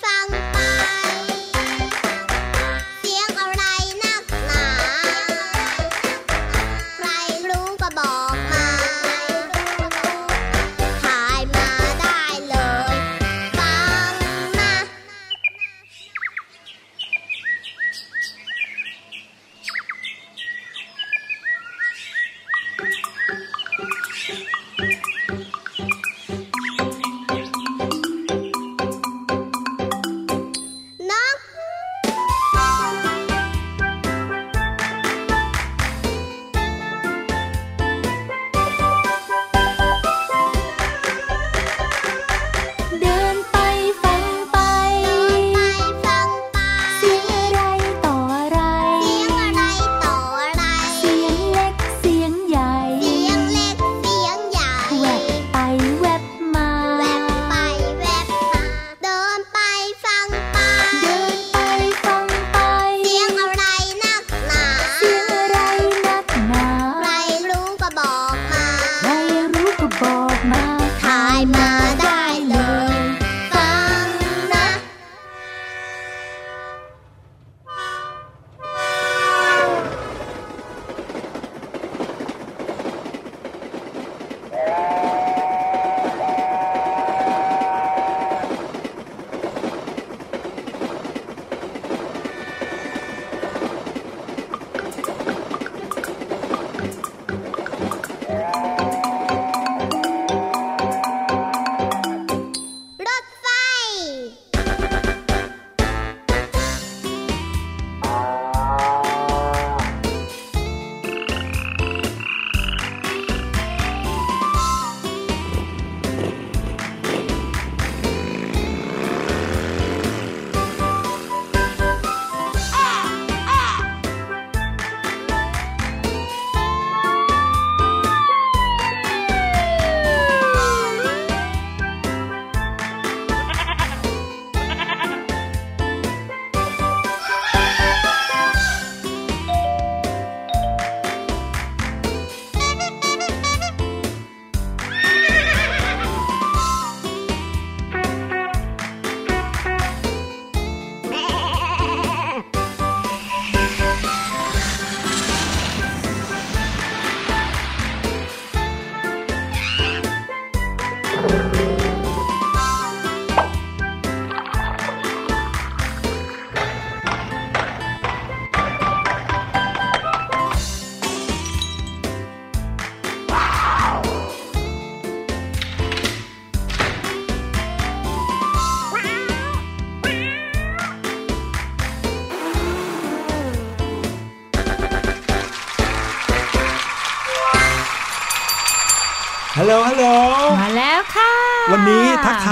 方。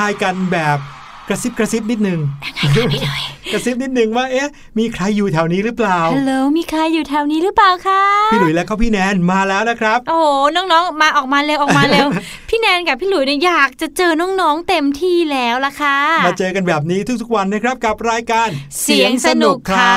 ายกันแบบกระซิบกระซิบนิดนึงกระซิบนิดนึงว่าเอ๊ะ มีใครอยู่แถวนี้หรือเปล่าฮัลโหลมีใครอยู่แถวนี้หรือเปล่าคะพี่หลุยและก็พี่แนนมาแล้วนะครับ โอ้โหน้องๆ มาออกมาเร็วออกมาเร็วพี่แนนกับพี่หลุยเนี่ยอยากจะเจอน้องๆเต็มที่แล้วล่ะค่ะมาเจอกันแบบนี้ทุกๆวันนะครับกับรายการเสียงสนุกค่ะ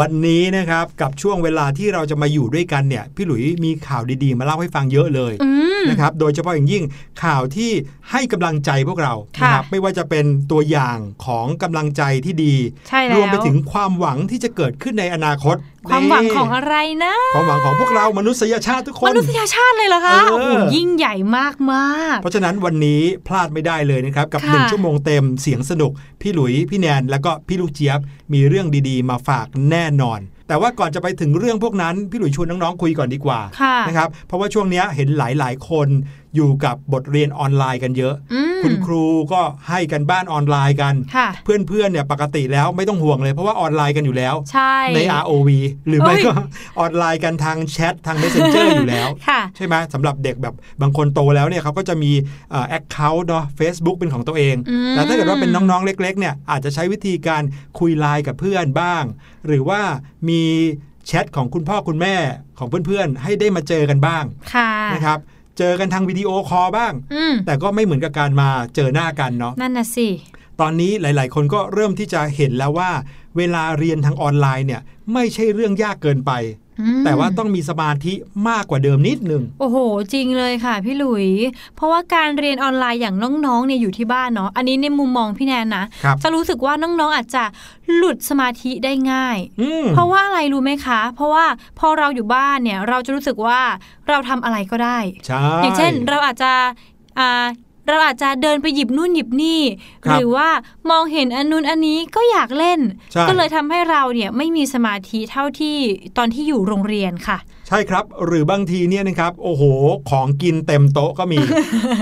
วันนี้นะครับกับช่วงเวลาที่เราจะมาอยู่ด้วยกันเนี่ย พี่หลุยมีข่าวดีๆ มาเล่าให้ฟังเยอะเลย อืม นะครับโดยเฉพาะอย่างยิ่งข่าวที่ให้กำลังใจพวกเราค่ะนะครับไม่ว่าจะเป็นตัวอย่างของกำลังใจที่ดีใช่แล้วรวมไปถึงความหวังที่จะเกิดขึ้นในอนาคต ความหวังนี่ของอะไรนะความหวังของพวกเรามนุษยชาติทุกคมนนุษยชาติเลยเหรอคะเออโอ้โหยิ่งใหญ่มากมากเพราะฉะนั้นวันนี้พลาดไม่ได้เลยนะครับกับค่ะหนึ่งชั่วโมงเต็มเสียงสนุก พี่หลุยพี่แนนแล้วก็พี่ลูกเจี๊ยบมีเรื่องดีๆ มาฝากแน่นอน แต่ว่าก่อนจะไปถึงเรื่องพวกนั้น พี่หลุยชวนน้องๆคุยก่อนดีกว่าค่ะนะครับเพราะว่าช่วงเนี้ยเห็นหลายๆ คน อยู่กับบทเรียนออนไลน์กันเยอะอืมคุณครูก็ให้การบ้านออนไลน์กันค่ะเพื่อนๆเนี่ยปกติแล้วไม่ต้องห่วงเลยเพราะว่าออนไลน์กันอยู่แล้วใช่ใน ROV หรือไม่เอ้ยก็ออนไลน์กันทางแชททาง Messenger อยู่แล้วค่ะใช่ไหมสำหรับเด็กแบบบางคนโตแล้วเนี่ยเขาก็จะมี account เนาะ Facebook เป็นของตัวเองอืมแต่ถ้าเกิดว่าเป็นน้องๆเล็กๆเนี่ยอาจจะใช้วิธีการคุยไลน์กับเพื่อนบ้าง หรือว่ามีแชทของคุณพ่อคุณแม่ของเพื่อนๆ ให้ได้มาเจอกันบ้างค่ะนะครับ เจอกันทางวิดีโอคอลบ้างอืมแต่ก็ไม่เหมือนกับการมาเจอหน้ากันเนาะนั่นน่ะสิตอนนี้หลาย ๆ คนก็เริ่มที่จะเห็นแล้วว่า เวลาเรียนทางออนไลน์เนี่ยไม่ใช่เรื่องยากเกินไปอืม แต่ว่าต้องมีสมาธิมากกว่าเดิมนิดนึง โอ้โห จริงเลยค่ะพี่หลุย เพราะว่าการเรียนออนไลน์อย่างน้องๆเนี่ยอยู่ที่บ้านเนาะอันนี้ในมุมมองพี่แนนนะครับจะรู้สึกว่าน้องๆอาจจะหลุดสมาธิได้ง่ายอืมเพราะว่าอะไรรู้ไหมคะ เพราะว่าพอเราอยู่บ้านเนี่ยเราจะรู้สึกว่าเราทำอะไรก็ได้ใช่อย่างเช่นเราอาจจะอ่า เราอาจจะเดินไปหยิบนู่นหยิบนี่ครับหรือว่ามองเห็นอันนู้นอันนี้ก็อยากเล่นใช่ก็เลยทำให้เราเนี่ยไม่มีสมาธิเท่าที่ตอนที่อยู่โรงเรียนค่ะ ใช่ครับ หรือบางทีเนี่ยนะครับโอ้โหของกินเต็มโต๊ะก็มี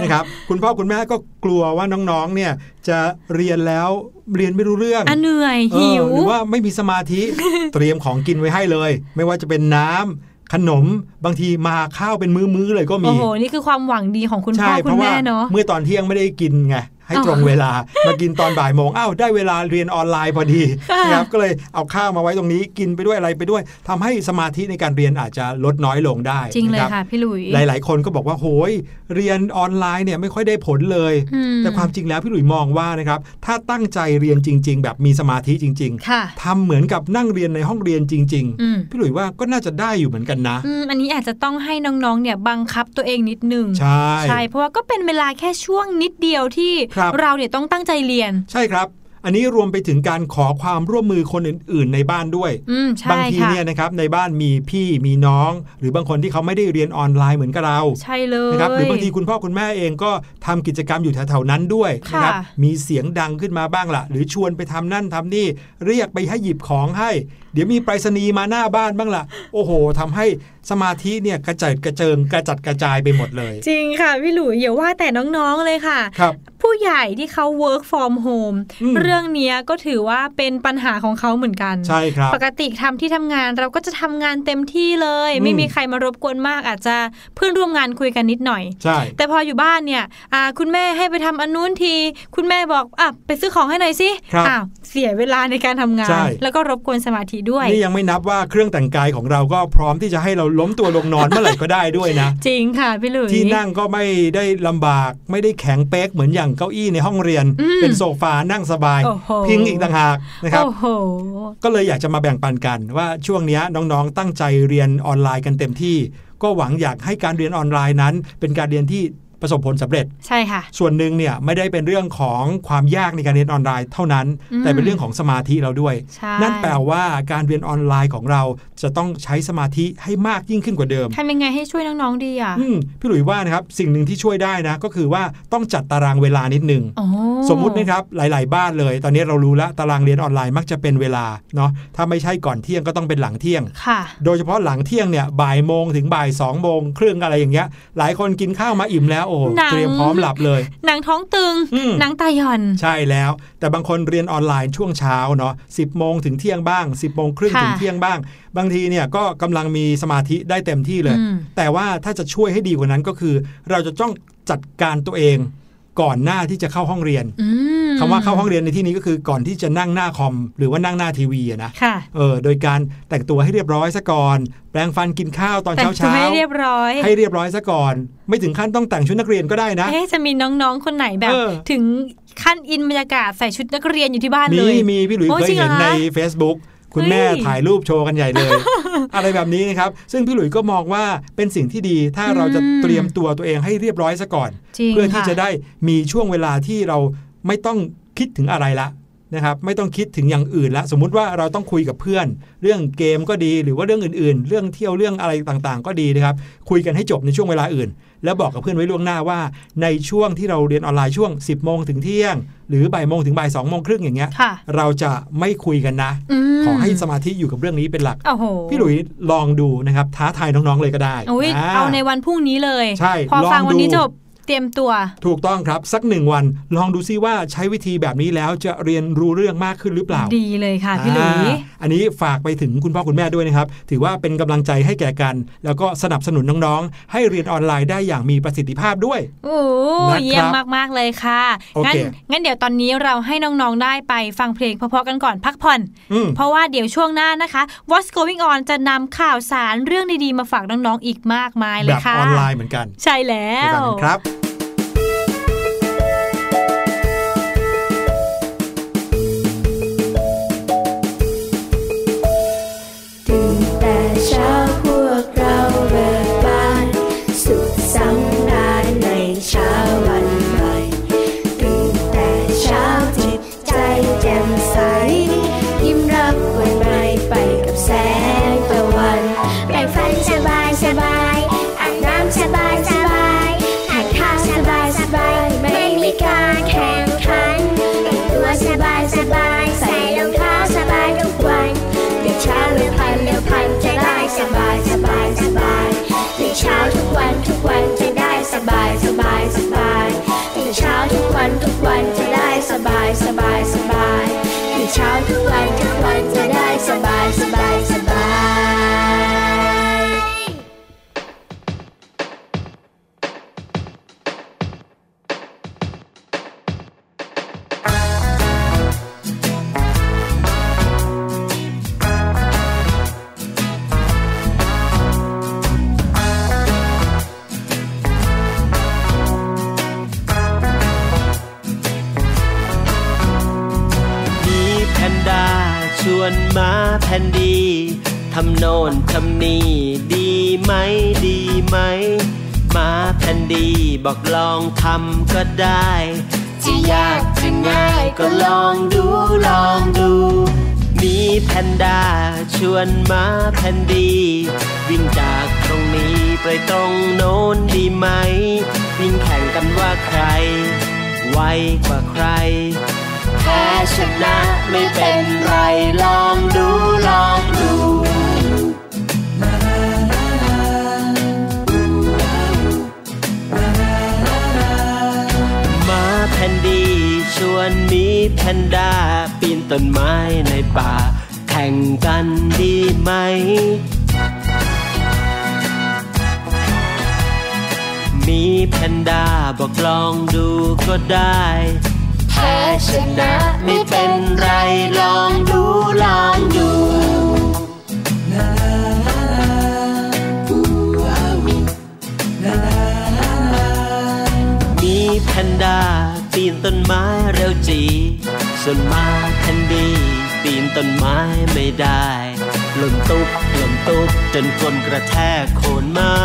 นะครับคุณพ่อคุณแม่ก็กลัวว่าน้องๆเนี่ยจะเรียนแล้วเรียนไม่รู้เรื่องอันเหนื่อยเออหิวหรือว่าไม่มีสมาธิเตรียมของกินไว้ให้เลย ไม่ว่าจะเป็นน้ำ ขนมบางทีมาข้าวเป็นมื้อๆเลยก็มี โอ้โห นี่คือความหวังดีของคุณพ่ใช่อเพคุณราะว่าแม่เนาะเมื่อตอนเที่ยงไม่ได้กินไง ให้อ๋อตรงเวลา มากินตอนบ่ายโมงอ้าวได้เวลาเรียนออนไลน์พอดีค่ะนะครับก็เลยเอาข้าวมาไว้ตรงนี้กินไปด้วยอะไรไปด้วยทำให้สมาธิในการเรียนอาจจะลดน้อยลงได้จริงเลยนะบค่ะพี่หลุยหลาย ๆ คนก็บอกว่าโหยเรียนออนไลน์เนี่ยไม่ค่อยได้ผลเลยอืมแต่ความจริงแล้วพี่หลุยมองว่านะครับถ้าตั้งใจเรียนจริง ๆ แบบมีสมาธิจริงค่ะๆทำเหมือนกับนั่งเรียนในห้องเรียนจริงอืมๆพี่หลุยว่าก็น่าจะได้อยู่เหมือนกันนะอืมอันนี้อาจจะต้องให้น้องๆเนี่ยบังคับตัวเองนิดนึงใช่ใช่เพราะว่าก็เป็นเวลาแค่ช่วงนิดเดียวที่ครับเราเนี่ยต้องตั้งใจเรียน ใช่ครับ อันนี้รวมไปถึงการขอความร่วมมือคนอื่น ๆ ในบ้านด้วยอืมใช่บางทีค่ะเนี่ยนะครับในบ้านมีพี่มีน้อง หรือบางคนที่เขาไม่ได้เรียนออนไลน์เหมือนกับเรา ใช่เลยนะครับหรือบางทีคุณพ่อคุณแม่เองก็ทำกิจกรรมอยู่แถวๆนั้นด้วยค่ะนะครับมีเสียงดังขึ้นมาบ้างละหรือชวนไปทำนั่นทำนี่เรียกไปให้หยิบของให้เดี๋ยวมีไปรษณีย์มาหน้าบ้านบ้างละโอ้โหทำให้สมาธิเนี่ยกระจัดกระเจิงกระจัดกระจายไปหมดเลย จริงค่ะพี่หลุยอย่าว่าแต่น้องๆเลยค่ะครับผู้ใหญ่ที่เขา work from home อืมเรื่องเนี้ยก็ถือว่าเป็นปัญหาของเขาเหมือนกัน ใช่ครับ ปกติทำที่ทำงานเราก็จะทำงานเต็มที่เลยอืมไม่มีใครมารบกวนมากอาจจะเพื่อนร่วมงานคุยกันนิดหน่อย ใช่ แต่พออยู่บ้านเนี่ยอ่าคุณแม่ให้ไปทำอันนู้นที คุณแม่บอกอะไปซื้อของให้หน่อยสิครับอ้าวเสียเวลาในการทำงานใช่แล้วก็รบกวนสมาธิด้วย นี่ยังไม่นับว่าเครื่องแต่งกายของเราก็พร้อมที่จะให้เราล้มตัวลงนอนเมื่อไหร่ก็ได้ด้วยนะ จริงค่ะพี่หลุยที่นั่งก็ไม่ได้ลำบาก ไม่ได้แข็งเป๊กเหมือนอย่างเก้าอี้ในห้องเรียนอืมเป็นโซฟานั่งสบายโอ้โหพิงอีกต่างหากนะครับโอ้โหก็เลยอยากจะมาแบ่งปันกันว่าช่วงเนี้ยน้องๆตั้งใจเรียนออนไลน์กันเต็มที่ ก็หวังอยากให้การเรียนออนไลน์นั้น เป็นการเรียนที่ ประสบผลสำเร็จใช่ค่ะ ส่วนหนึ่งเนี่ยไม่ได้เป็นเรื่องของความยากในการเรียนออนไลน์เท่านั้นอืมแต่เป็นเรื่องของสมาธิเราด้วยใช่นั่นแปลว่าการเรียนออนไลน์ของเราจะต้องใช้สมาธิให้มากยิ่งขึ้นกว่าเดิมทำยังไงให้ช่วยน้องๆดีอะอืมพี่หลุยว่านะครับสิ่งหนึ่งที่ช่วยได้นะ ก็คือว่าต้องจัดตารางเวลานิดนึงโอ้สมมุตินะครับหลาย ๆ บ้านเลย ตอนนี้เรารู้แล้วตารางเรียนออนไลน์มักจะเป็นเวลาเนาะถ้าไม่ใช่ก่อนเที่ยงก็ต้องเป็นหลังเที่ยงค่ะโดยเฉพาะหลังเที่ยงเนี่ยบ่ายโมงถึงบ่ายสองโมงครึ่งอะไรอย่างเงี้ย หลายคนกินข้าวมาอิ่มแล้วโอ้โหหนังเตรียมพร้อมหลับเลยหนังท้องตึงอืมหนังตาหย่อน ใช่แล้ว แต่บางคนเรียนออนไลน์ช่วงเช้าเนาะสิบโมงถึงเที่ยงบ้าง 10บโมงครึ่งค่ะถึงเที่ยงบ้าง บางทีเนี่ยก็กำลังมีสมาธิได้เต็มที่เลยอืมแต่ว่าถ้าจะช่วยให้ดีกว่านั้นก็คือ เราจะต้องจัดการตัวเองก่อนหน้าที่จะเข้าห้องเรียนอืมคำว่าเข้าห้องเรียนในที่นี้ก็คือก่อนที่จะนั่งหน้าคอม หรือว่านั่งหน้าทีวีอะนะค่ะเออโดยการแต่งตัวให้เรียบร้อยซะก่อน แปรงฟันกินข้าวตอนแต่งเช้าตัวเช้าให้เรียบร้อย ให้เรียบร้อยซะก่อน ไม่ถึงขั้นต้องแต่งชุดนักเรียนก็ได้นะเอ๊ะจะมีน้องๆคนไหนแบบเออถึงขั้นอินบรรยากาศใส่ชุดนักเรียนอยู่ที่บ้านมีเลยมีพี่หลุยโอ้เคยจริงเหรเห็อนในคะ Facebook คุณแม่เฮ้ยถ่ายรูปโชว์กันใหญ่เลย อะไรแบบนี้นะครับ ซึ่งพี่หลุยก็มองว่าเป็นสิ่งที่ดีถ้าเราจะอืมเตรียมตัวตัวเองให้เรียบร้อยซะก่อนจริงเพื่อที่ค่จะได้มีช่วงเวลาที่เราไม่ต้องคิดถึงอะไรละ นะครับไม่ต้องคิดถึงอย่างอื่นละสมมุติว่าเราต้องคุยกับเพื่อน เรื่องเกมก็ดีหรือว่าเรื่องอื่นๆ เรื่องเที่ยวเรื่องอะไรต่างๆ ก็ดีนะครับคุยกันให้จบในช่วงเวลาอื่น แล้วบอกกับเพื่อนไว้ล่วงหน้าว่า ในช่วงที่เราเรียนออนไลน์ช่วง 10โมงถึงเที่ยง หรือบ่ายโมงถึงบ่ายสองโมงครึ่งอย่างเงี้ยค่ะเราจะไม่คุยกันนะมขอให้สมาธิอยู่กับเรื่องนี้เป็นหลักโอ้โหพี่หลุยลองดูนะครับท้าทายน้องๆเลยก็ได้อุ้ยาเอาในวันพรุ่งนี้เลย ใช่พอฟังลองดูวันนี้จบ เตรียมตัว ถูกต้องครับสักหนึ่งวัน ลองดูซิว่าใช้วิธีแบบนี้แล้วจะเรียนรู้เรื่องมากขึ้นหรือเปล่า ดีเลยค่ะพี่หลุยอ่าอันนี้ฝากไปถึงคุณพ่อคุณแม่ด้วยนะครับ ถือว่าเป็นกำลังใจให้แก่กัน แล้วก็สนับสนุนน้องๆ ให้เรียนออนไลน์ได้อย่างมีประสิทธิภาพด้วยโอ้นะครับเยี่ยมมากๆเลยค่ะโอเคงั้นงั้นเดี๋ยวตอนนี้เราให้น้องๆได้ไปฟังเพลงเพราะๆกันก่อนพักผ่อนอืมเพราะว่าเดี๋ยวช่วงหน้านะคะ What's Going On จะนำข่าวสารเรื่องดีๆมาฝากน้องๆอีกมากมายเลแบยบค่ะออนไลน์เหมือนกัน ใช่แล้ไปฟังวกันครับ บายสบายสบายตื่นเช้าทุกวันทุกวันจะได้สบายสบายสบายตื่นเช้าทุกวันทุกวันจะได้ นดีทำโน่นทำนี่ดีไหมดีไหมมาแผ่นดีบอกลองทำก็ได้ จะยากจะง่ายก็ลองดูลองดู มีแพนด้าชวนมาแผ่นดี วิ่งจากตรงนี้ไปตรงโน้นดีไหม วิ่งแข่งกันว่าใคร ไวกว่าใคร พ้ชนะไม่เป็นไรลองดูลองดูมาแผ่นดีชวนมีแพนด้าปีนต้นไม้ในป่า แข่งกันดีไหมมีแพนด้าบอกลองดูก็ได้ พ้ชนะไม่เป็นไรลองดูลองดูมีแพนด้าปีนต้นไม้เร็วจี ส่วนมาแคนดีปีนต้นไม้ไม่ได้หล่นตุ๊บหล่นตุ๊บจนคนกระแทกโคนไม้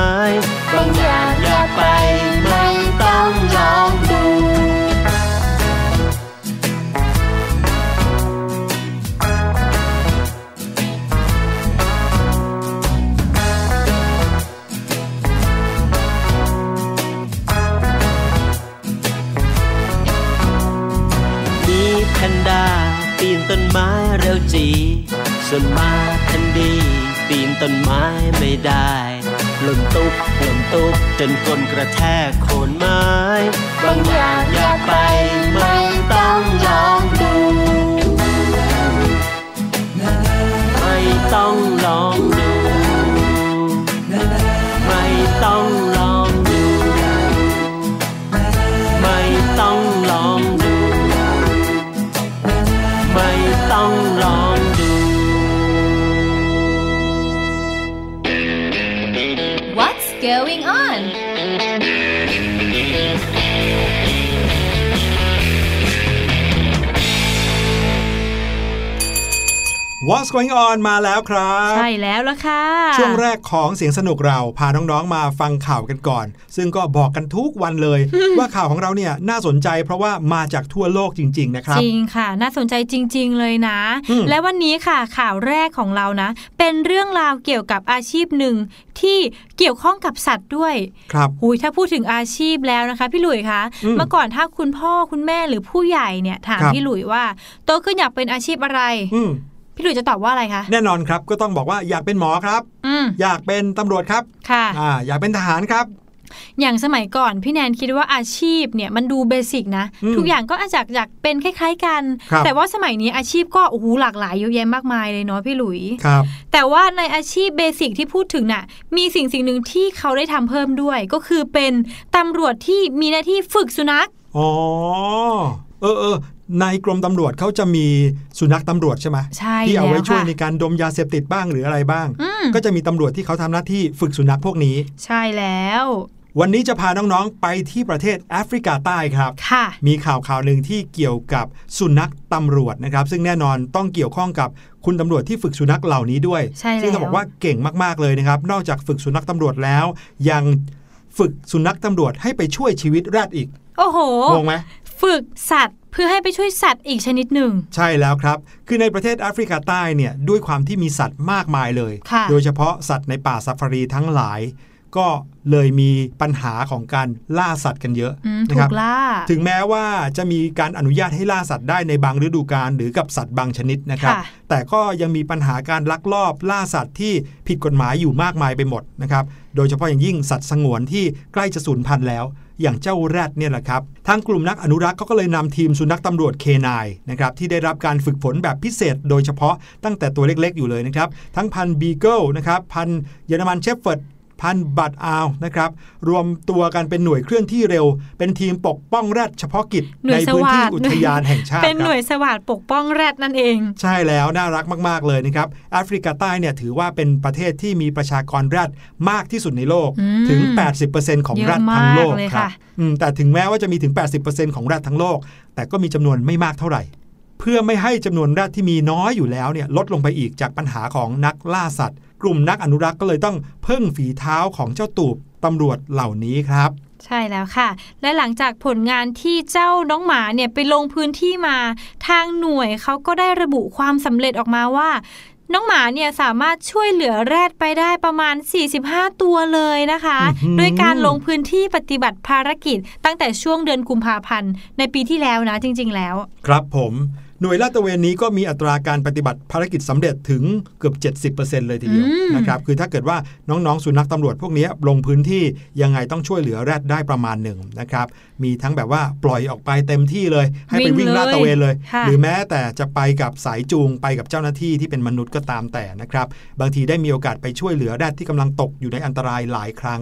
บางอย่างอย่าไปไม่ต้องลอง ไม้เร็วจี ส่วนมาแคนดีปีนต้นไม้ไม่ได้หล่นตุ๊บหล่นตุ๊บจนกลกระแทกโคนไม้ บางอย่างอยากไปไม่ต้องลองดู ไม่ต้องลองดู ไม่ต้อง going on? What's going on มาแล้วครับ ใช่แล้วละค่ะ ช่วงแรกของเสียงสนุกเราพาน้องๆมาฟังข่าวกันก่อน ซึ่งก็บอกกันทุกวันเลย ว่าข่าวของเราเนี่ยน่าสนใจเพราะว่ามาจากทั่วโลกจริง ๆ นะครับ จริงค่ะ น่าสนใจจริง ๆ เลยนะอืมและวันนี้ค่ะข่าวแรกของเรานะ เป็นเรื่องราวเกี่ยวกับอาชีพหนึ่งที่เกี่ยวข้องกับสัตว์ด้วย ครับหุยถ้าพูดถึงอาชีพแล้วนะคะ พี่หลุยคะอืมเมื่อก่อนถ้าคุณพ่อคุณแม่หรือผู้ใหญ่เนี่ยถามครับพี่หลุยว่าโตขึ้นอยากเป็นอาชีพอะไรอืม พี่หลุยจะตอบว่าอะไรคะ แน่นอนครับก็ต้องบอกว่าอยากเป็นหมอครับอืมอยากเป็นตำรวจครับ ค่ะอ่าอยากเป็นทหารครับ อย่างสมัยก่อนพี่แนนคิดว่าอาชีพเนี่ยมันดูเบสิกนะอืมทุกอย่างก็อาจจะอยากเป็นคล้ายๆกันครับแต่ว่าสมัยนี้อาชีพก็โอ้โหหลากหลายเยอะแยะมากมายเลยเนาะพี่หลุยครับแต่ว่าในอาชีพเบสิกที่พูดถึงน่ะมีสิ่งสิ่งหนึ่งที่เขาได้ทำเพิ่มด้วย ก็คือเป็นตำรวจที่มีหน้าที่ฝึกสุนัขอ๋อเออเออ ในกรมตำรวจเขาจะมีสุนัขตำรวจใช่ไหมใช่ที่เอาไว้แล้วช่วยค่ะในการดมยาเสพติดบ้างหรืออะไรบ้างอืมก็จะมีตำรวจที่เขาทำหน้าที่ฝึกสุนัขพวกนี้ ใช่แล้ว วันนี้จะพาน้องๆไปที่ประเทศแอฟริกาใต้ครับค่ะมีข่าวข่าวหนึ่งที่เกี่ยวกับสุนัขตำรวจนะครับ ซึ่งแน่นอนต้องเกี่ยวข้องกับคุณตำรวจที่ฝึกสุนัขเหล่านี้ด้วยใช่แล้วซึ่งต้องบอกว่าเก่งมากๆเลยนะครับ นอกจากฝึกสุนัขตำรวจแล้ว ยังฝึกสุนัขตำรวจให้ไปช่วยชีวิตแรดอีกโอ้โหงงไหม ฝึกสัตว์เพื่อให้ไปช่วยสัตว์อีกชนิดหนึ่ง ใช่แล้วครับ คือในประเทศแอฟริกาใต้เนี่ยด้วยความที่มีสัตว์มากมายเลยค่ะโดยเฉพาะสัตว์ในป่าซาฟารีทั้งหลาย ก็เลยมีปัญหาของการล่าสัตว์กันเยอะอืมนะถูครับแล้วถึงแม้ว่าจะมีการอนุญาตให้ล่าสัตว์ได้ในบางฤดูกาลหรือกับสัตว์บางชนิดนะครับค่ะแต่ก็ยังมีปัญหาการลักลอบล่าสัตว์ที่ผิดกฎหมายอยู่มากมายไปหมดนะครับ โดยเฉพาะอย่างยิ่งสัตว์สงวนที่ใกล้จะสูญพันธุ์แล้ว อย่างเจ้าแรดเนี่ยแหละครับ ทางกลุ่มนักอนุรักษ์ก็เลยนำทีมสุนัขตำรวจ K9นะครับที่ได้รับการฝึกฝนแบบพิเศษ โดยเฉพาะตั้งแต่ตัวเล็กๆ อยู่เลยนะครับ ทั้งพันธุ์บีเกิลนะครับพันธุ์เยอรมันเชฟเฟิร์ด พันธุ์บลัดฮาวด์นะครับ รวมตัวกันเป็นหน่วยเคลื่อนที่เร็ว เป็นทีมปกป้องแรดเฉพาะกิจหน่วในพื้นที่สวัสดิ์อุทยานแห่งชาติเป็นครับหน่วยสวัสดปกป้องแรดนั่นเอง ใช่แล้วน่ารักมาก ๆ เลยนะครับแอฟริกาใต้เนี่ยถือว่าเป็นประเทศที่มีประชากรแรดมากที่สุดในโลกอืมถึง 80%ของเยอะแรดทั้งโลกมากเลยครับค่ะอืมแต่ถึงแม้ว่าจะมีถึง 80%ของแรดทั้งโลก แต่ก็มีจำนวนไม่มากเท่าไหร่ เพื่อไม่ให้จำนวนแรดที่มีน้อยอยู่แล้วเนี่ยลดลงไปอีกจากปัญหาของนักล่าสัตว์ กลุ่มนักอนุรักษ์ก็เลยต้องพึ่งฝีเท้าของเจ้าตูบตำรวจเหล่านี้ครับใช่แล้วค่ะ และหลังจากผลงานที่เจ้าน้องหมาเนี่ยไปลงพื้นที่มา ทางหน่วยเขาก็ได้ระบุความสำเร็จออกมาว่า น้องหมาเนี่ยสามารถช่วยเหลือแรดไปได้ประมาณ 45 ตัวเลยนะคะอื้อหือด้วยการลงพื้นที่ปฏิบัติภารกิจ ตั้งแต่ช่วงเดือนกุมภาพันธ์ในปีที่แล้วนะจริง ๆ แล้ว ครับผม หน่วยลาดตระเวนนี้ก็มีอัตราการปฏิบัติภารกิจสำเร็จถึงเกือบ 70%เลยทีเดียวอืมนะครับคือถ้าเกิดว่าน้องๆ สุนัขตำรวจพวกนี้ลงพื้นที่ยังไงต้องช่วยเหลือแรดได้ประมาณหนึ่งนะครับมีทั้งแบบว่าปล่อยออกไปเต็มที่เลย ให้ไปวิ่งลาดตระเวนเลยค่ะหรือแม้แต่จะไปกับสายจูงไปกับเจ้าหน้าที่ที่เป็นมนุษย์ก็ตามแต่นะครับบางทีได้มีโอกาสไปช่วยเหลือแรดที่กำลังตกอยู่ในอันตรายหลายครั้ง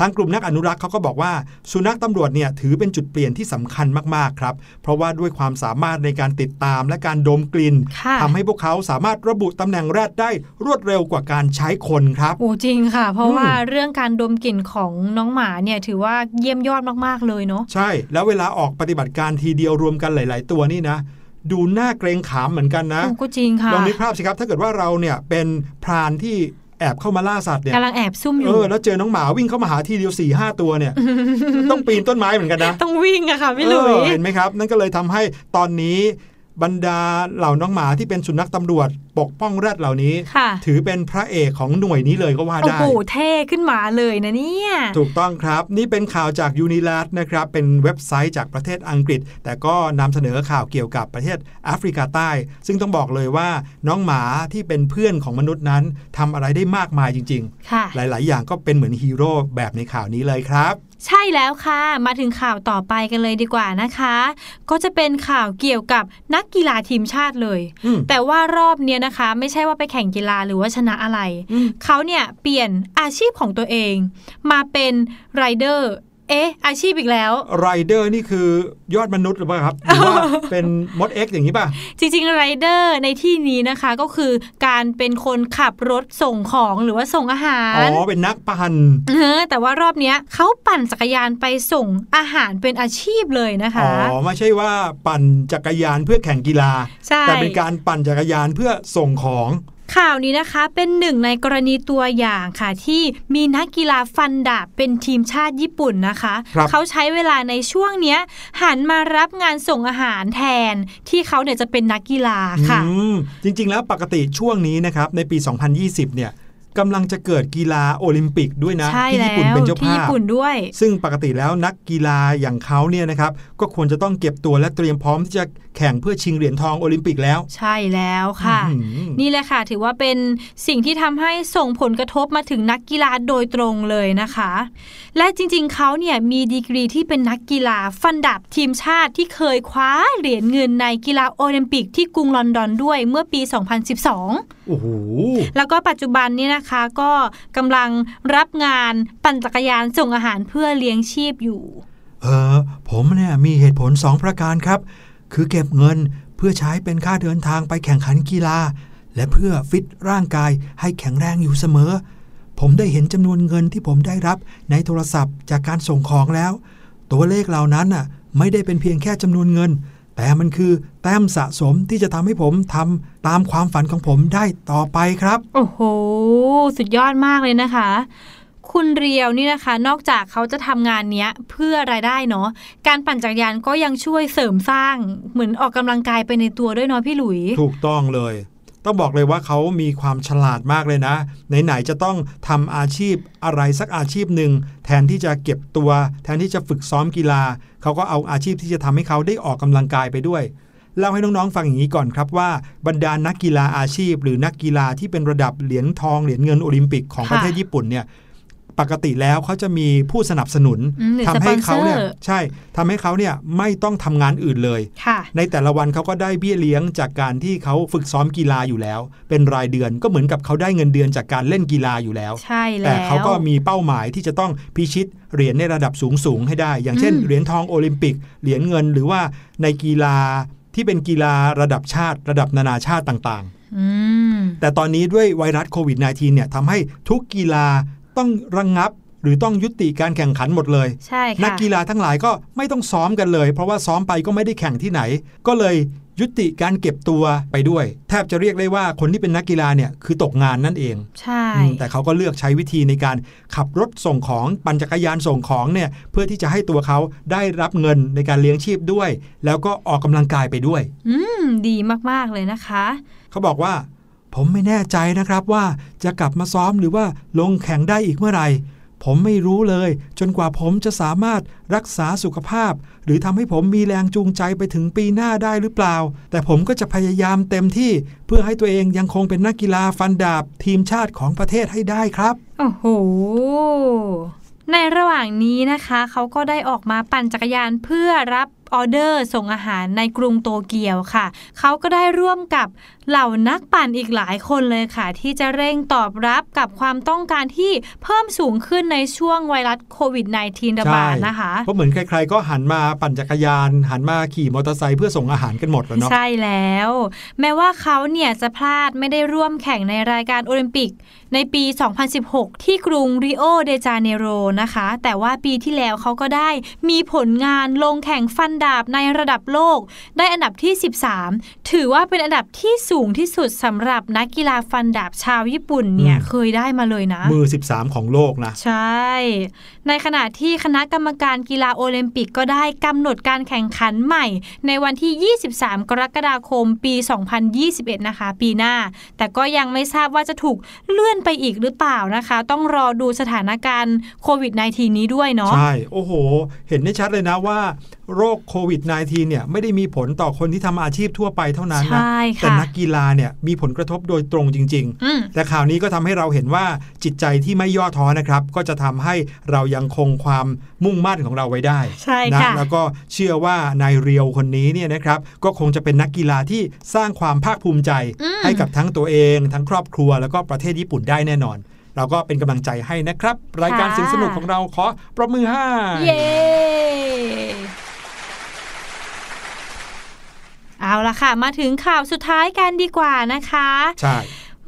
ทางกลุ่มนักอนุรักษ์เขาก็บอกว่า สุนัขตำรวจเนี่ยถือเป็นจุดเปลี่ยนที่สำคัญมากๆครับ เพราะว่าด้วยความสามารถในการติดตามและการดมกลิ่นค่ะทำให้พวกเขาสามารถระบุตำแหน่งแรดได้รวดเร็วกว่าการใช้คนครับโอ้จริงค่ะ เพราะอืมว่าเรื่องการดมกลิ่นของน้องหมาเนี่ยถือว่าเยี่ยมยอดมากๆเลยเนาะใช่ แล้วเวลาออกปฏิบัติการทีเดียวรวมกันหลาย ๆ ตัวนี่นะดูน่าเกรงขามเหมือนกันนะโอ้ก็จริงค่ะลองนึกภาพสิครับ ถ้าเกิดว่าเราเนี่ยเป็นพรานที่ แอบเข้ามาล่าสัตว์เนี่ยกำลังแอบซุ่มอเอยู่อแล้วเจอน้องหมาวิ่งเข้ามาหาทีเดียว4ี่ห้าตัวเนี่ย ต้องปีนต้นไม้เหมือนกันนะ ต้องวิ่งอะค่ะพี่หลุเอยอเห็นไหมครับ นั่นก็เลยทำให้ตอนนี้บรรดาเหล่าน้องหมาที่เป็นสุนัขตำรวจ ปกป้องแรดเหล่านี้ค่ะถือเป็นพระเอกของหน่วยนี้เลยก็ว่าโอ้ได้โหเท่ขึ้นมาเลยนะเนี่ยถูกต้องครับ นี่เป็นข่าวจากยูนิล d นะครับเป็นเว็บไซต์จากประเทศอังกฤษ แต่ก็นำเสนอข่าวเกี่ยวกับประเทศแอฟริกาใต้ ซึ่งต้องบอกเลยว่าน้องหมาที่เป็นเพื่อนของมนุษย์นั้นทำอะไรได้มากมายจริงค่ะๆหลาย ๆ อย่างก็เป็นเหมือนฮีโร่แบบในข่าวนี้เลยครับใช่แล้วค่ะ มาถึงข่าวต่อไปกันเลยดีกว่านะคะ ก็จะเป็นข่าวเกี่ยวกับนักกีฬาทีมชาติเลยอืมแต่ว่ารอบเนี้ยนะคะ ไม่ใช่ว่าไปแข่งกีฬาหรือว่าชนะอะไรอืมเขาเนี่ยเปลี่ยนอาชีพของตัวเอง มาเป็นไรเดอร์ เอ๊ะ อาชีพอีกแล้วไรเดอร์นี่คือยอดมนุษย์หรือเปล่าครับ หรือว่าเป็นมดเอ็กอย่างนี้ป่ะ จริงๆไรเดอร์ในที่นี้นะคะก็คือการเป็นคนขับรถส่งของหรือว่าส่งอาหาอ๋รอเป็นนักปั่นเออแต่ว่ารอบเนี้ยเขาปั่นจักรยานไปส่งอาหารเป็นอาชีพเลยนะคะ อ๋อ ไม่ใช่ว่าปั่นจักรยานเพื่อแข่งกีฬาใช่แต่เป็นการปั่นจักรยานเพื่อส่งของ ข่าวนี้นะคะเป็นหนึ่งในกรณีตัวอย่างค่ะ ที่มีนักกีฬาฟันดาบเป็นทีมชาติญี่ปุ่นนะคะครับเขาใช้เวลาในช่วงเนี้ยหันมารับงานส่งอาหารแทนที่เขาเนี่ยจะเป็นนักกีฬาค่ะอืมจริงๆแล้วปกติช่วงนี้นะครับในปี 2020 เนี่ย กำลังจะเกิดกีฬาโอลิมปิกด้วยนะใช่ที่แล้ญี่ปุ่นวเป็นเจ้าที่ภาญี่พปุ่นด้วย ซึ่งปกติแล้วนักกีฬาอย่างเขาเนี่ยนะครับก็ควรจะต้องเก็บตัวและเตรียมพร้อมที่จะแข่งเพื่อชิงเหรียญทองโอลิมปิกแล้ว ใช่แล้วค่ะอื้อหือนี่แหละค่ะ ถือว่าเป็นสิ่งที่ทำให้ส่งผลกระทบมาถึงนักกีฬาโดยตรงเลยนะคะ และจริงๆเขาเนี่ยมีดีกรีที่เป็นนักกีฬาฟันดาบทีมชาติที่เคยคว้าเหรียญเงินในกีฬาโอลิมปิกที่กรุงลอนดอนด้วยเมื่อปี 2012 โอ้โหแล้วก็ปัจจุบันนี้นะคะก็กำลังรับงานปั่นจักรยานส่งอาหารเพื่อเลี้ยงชีพอยู่ เออผมเนี่ยมีเหตุผล2ประการครับ คือเก็บเงินเพื่อใช้เป็นค่าเดินทางไปแข่งขันกีฬา และเพื่อฟิตร่างกายให้แข็งแรงอยู่เสมอ ผมได้เห็นจำนวนเงินที่ผมได้รับในโทรศัพท์จากการส่งของแล้ว ตัวเลขเหล่านั้นน่ะ ไม่ได้เป็นเพียงแค่จำนวนเงิน แต่มันคือแต้มสะสมที่จะทำให้ผมทำตามความฝันของผมได้ต่อไปครับ โอ้โห สุดยอดมากเลยนะคะ คุณเรียวนี่นะคะ นอกจากเขาจะทำงานเนี้ยเพื่อรายได้เนาะการปั่นจักรยานก็ยังช่วยเสริมสร้างเหมือนออกกำลังกายไปในตัวด้วยเนาะพี่หลุย ถูกต้องเลย ต้องบอกเลยว่าเขามีความฉลาดมากเลยนะ ไหนๆจะต้องทำอาชีพอะไรสักอาชีพหนึ่งแทนที่จะเก็บตัว แทนที่จะฝึกซ้อมกีฬา เขาก็เอาอาชีพที่จะทำให้เขาได้ออกกำลังกายไปด้วยเล่าให้น้องๆฟังอย่างนี้ก่อนครับว่าบรรดานักกีฬาอาชีพ หรือนักกีฬาที่เป็นระดับเหรียญทองเหรียญเงินโอลิมปิกของประเทศญี่ปุ่นเนี่ย ปกติแล้วเขาจะมีผู้สนับสนุนอืมหรือทำให้เขาเนี่ยสปอนเซอร์ใช่ทำให้เขาเนี่ยไม่ต้องทำงานอื่นเลยค่ะในแต่ละวันเขาก็ได้เบี้ยเลี้ยงจากการที่เขาฝึกซ้อมกีฬาอยู่แล้ว เป็นรายเดือนก็เหมือนกับเขาได้เงินเดือนจากการเล่นกีฬาอยู่แล้ว ใช่แล้วแต่เขาก็มีเป้าหมายที่จะต้องพิชิตเหรียญในระดับสูงสูงๆให้ได้ อย่างเช่นอืมเหรียญทองโอลิมปิกเหรียญเงินหรือว่าในกีฬาที่เป็นกีฬาระดับชาติระดับนานาชาติต่างอืมๆแต่ตอนนี้ด้วยไวรัสโควิด -19 เนี่ยทำให้ทุกกีฬา ต้องระงงับหรือต้องยุติการแข่งขันหมดเลย ใช่ค่ะนักกีฬาทั้งหลายก็ไม่ต้องซ้อมกันเลย เพราะว่าซ้อมไปก็ไม่ได้แข่งที่ไหน ก็เลยยุติการเก็บตัวไปด้วย แทบจะเรียกได้ว่าคนที่เป็นนักกีฬาเนี่ยคือตกงานนั่นเองใช่ อืมแต่เขาก็เลือกใช้วิธีในการขับรถส่งของปั่นจักรยานส่งของเนี่ยเพื่อที่จะให้ตัวเขาได้รับเงินในการเลี้ยงชีพด้วย แล้วก็ออกกำลังกายไปด้วย อืม ดีมาก ๆ เลยนะคะ เขาบอกว่า ผมไม่แน่ใจนะครับว่าจะกลับมาซ้อมหรือว่าลงแข่งได้อีกเมื่อไหร่ผมไม่รู้เลย จนกว่าผมจะสามารถรักษาสุขภาพ หรือทำให้ผมมีแรงจูงใจไปถึงปีหน้าได้หรือเปล่า แต่ผมก็จะพยายามเต็มที่เพื่อให้ตัวเองยังคงเป็นนักกีฬาฟันดาบทีมชาติของประเทศให้ได้ครับ โอ้โห ในระหว่างนี้นะคะ เขาก็ได้ออกมาปั่นจักรยานเพื่อรับ ออเดอร์ส่งอาหารในกรุงโตเกียวค่ะ เขาก็ได้ร่วมกับเหล่านักปั่นอีกหลายคนเลยค่ะ ที่จะเร่งตอบรับกับความต้องการที่เพิ่มสูงขึ้นในช่วงไวรัสโควิด -19 ระบาดนะคะ เพราะเหมือนใครๆก็หันมาปั่นจักรยาน หันมาขี่มอเตอร์ไซค์เพื่อส่งอาหารกันหมดแล้วเนาะใช่แล้ว แม้ว่าเขาเนี่ยจะพลาดไม่ได้ร่วมแข่งในรายการโอลิมปิกในปี 2016 ที่กรุงริโอเดจาเนโรนะคะ แต่ว่าปีที่แล้วเขาก็ได้มีผลงานลงแข่งฟันดาบในระดับโลก ได้อันดับที่ 13 ถือว่าเป็นอันดับที่สูงที่สุดสำหรับนักกีฬาฟันดาบชาวญี่ปุ่นเนี่ยอืมเคยได้มาเลยนะ มือ 13 ของโลกนะ ใช่ ในขณะที่คณะกรรมการกีฬาโอลิมปิกก็ได้กำหนดการแข่งขันใหม่ ในวันที่ 23 กรกฎาคมปี 2021 นะคะ ปีหน้า แต่ก็ยังไม่ทราบว่าจะถูกเลื่อนไปอีกหรือเปล่านะคะ ต้องรอดูสถานการณ์โควิด -19 นี้ด้วยเนาะใช่ โอ้โห เห็นได้ชัดเลยนะว่า โรคโควิด -19 เนี่ยไม่ได้มีผลต่อคนที่ทำอาชีพทั่วไปเท่านั้นนะใช่ค่ะแต่นักกีฬาเนี่ยมีผลกระทบโดยตรงจริงๆอืมแต่ข่าวนี้ก็ทำให้เราเห็นว่าจิตใจที่ไม่ย่อท้อนะครับ ก็จะทำให้เรายังคงความมุ่งมั่นของเราไว้ได้ใช่นะค่ะแล้วก็เชื่อว่านายเรียวคนนี้เนี่ยนะครับก็คงจะเป็นนักกีฬาที่สร้างความภาคภูมิใจอืมให้กับทั้งตัวเอง ทั้งครอบครัวแล้วก็ประเทศญี่ปุ่นได้แน่นอนเราก็เป็นกำลังใจให้นะครับ รายการเสียงสนุกของเราขอปรบมือให้เย้ เอาละค่ะ มาถึงข่าวสุดท้ายกันดีกว่านะคะ ใช่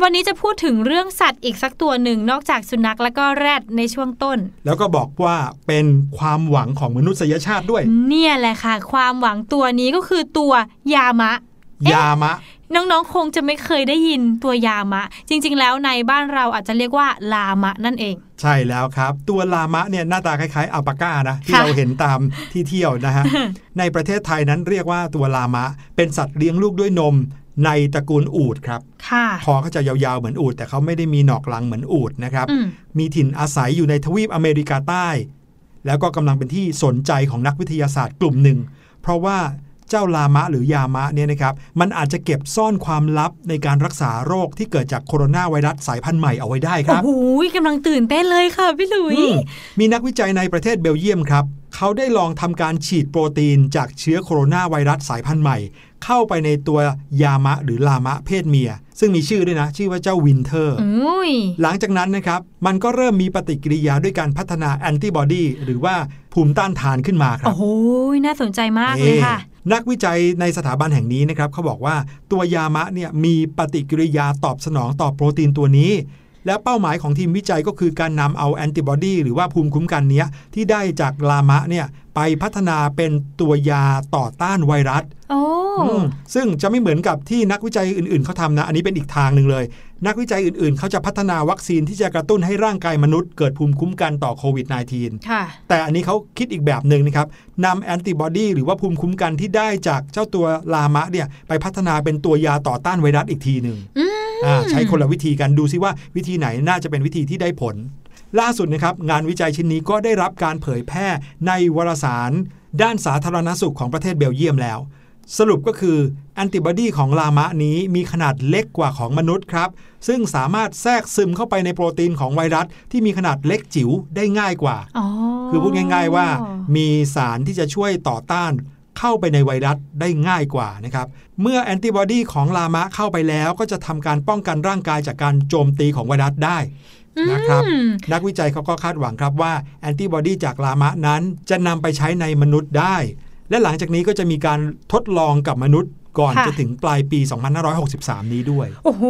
วันนี้จะพูดถึงเรื่องสัตว์อีกสักตัวหนึ่งนอกจากสุนัขแล้วก็แรดในช่วงต้น แล้วก็บอกว่าเป็นความหวังของมนุษยชาติด้วย เนี่ยแหละค่ะ ความหวังตัวนี้ก็คือตัวยามะ ยามะน้องๆ คงจะไม่เคยได้ยินตัวยามะ จริง ๆ แล้วในบ้านเราอาจจะเรียกว่าลามะนั่นเอง ใช่แล้วครับ ตัวลามะเนี่ยหน้าตาคล้ายๆอัลปาก้านะที่ค่ะเราเห็นตามที่เที่ยวนะฮะในประเทศไทยนั้นเรียกว่าตัวลามะ เป็นสัตว์เลี้ยงลูกด้วยนมในตระกูลอูฐครับค่ะคอเขาจะยาวๆเหมือนอูฐแต่เขาไม่ได้มีหนอกหลังเหมือนอูฐนะครับอืมมีถิ่นอาศัยอยู่ในทวีปอเมริกาใต้ แล้วก็กำลังเป็นที่สนใจของนักวิทยาศาสตร์กลุ่มหนึ่ง เพราะว่า เจ้าลามะหรือยามะเนี่ยนะครับมันอาจจะเก็บซ่อนความลับในการรักษาโรคที่เกิดจากโคโรนาไวรัสสายพันธุ์ใหม่เอาไว้ได้คโอ้รับโหกำลังตื่นเต้นเลยค่ะพี่หลุยอืมมีนักวิจัยในประเทศเบลเยียมครับเขาได้ลองทำการฉีดโปรตีนจากเชื้อโคโรนาไวรัสสายพันธุ์ใหม่ เข้าไปในตัวยามะหรือลามะเพศเมีย ซึ่งมีชื่อด้วยนะ ชื่อว่าเจ้าวินเทอร์อุ้ยหลังจากนั้นนะครับ มันก็เริ่มมีปฏิกิริยาด้วยการพัฒนาแอนติบอดีหรือว่าภูมิต้านทานขึ้นมาครับโอ้โหน่าสนใจมากเลยค่ะเอ่นักวิจัยในสถาบันแห่งนี้นะครับเขาบอกว่าตัวยามะเนี่ยมีปฏิกิริยาตอบสนองต่อโปรตีนตัวนี้ และเป้าหมายของทีมวิจัยก็คือการนำเอาแอนติบอดีหรือว่าภูมิคุ้มกันเนี้ยที่ได้จากลามะเนี่ยไปพัฒนาเป็นตัวยาต่อต้านไวรัสโอ้อืมซึ่งจะไม่เหมือนกับที่นักวิจัยอื่นๆเขาทำนะ อันนี้เป็นอีกทางหนึ่งเลย นักวิจัยอื่นๆ เขาจะพัฒนาวัคซีนที่จะกระตุ้นให้ร่างกายมนุษย์เกิดภูมิคุ้มกันต่อโควิด -19 ค่ะแต่อันนี้เขาคิดอีกแบบหนึ่งนะครับนำแอนติบอดีหรือว่าภูมิคุ้มกันที่ได้จากเจ้าตัวลามะเนี่ยไปพัฒนาเป็นตัวยาต่อต้านไวรัสอีกทีหนึ่งอืมอ่า ใช้คนละวิธีกันดูซิว่าวิธีไหนน่าจะเป็นวิธีที่ได้ผล ล่าสุดนะครับงานวิจัยชิ้นนี้ก็ได้รับการเผยแพร่ในวารสาร ด้านสาธารณสุขของประเทศเบลเยียมแล้ว สรุปก็คือแอนติบอดีของลามะนี้มีขนาดเล็กกว่าของมนุษย์ครับ ซึ่งสามารถแทรกซึมเข้าไปในโปรตีนของไวรัส ที่มีขนาดเล็กจิ๋วได้ง่ายกว่าอ๋อคือพูดง่าย ๆว่า มีสารที่จะช่วยต่อต้าน เข้าไปในไวรัสได้ง่ายกว่านะครับ เมื่อแอนติบอดีของลามะเข้าไปแล้วก็จะทำการป้องกันร่างกายจากการโจมตีของไวรัสได้นะครับอืมนักวิจัยเขาก็คาดหวังครับว่าแอนติบอดีจากลามะนั้นจะนำไปใช้ในมนุษย์ได้ และหลังจากนี้ก็จะมีการทดลองกับมนุษย์ก่อนค่ะจะถึงปลายปี 2563 นี้ด้วย โอ้โห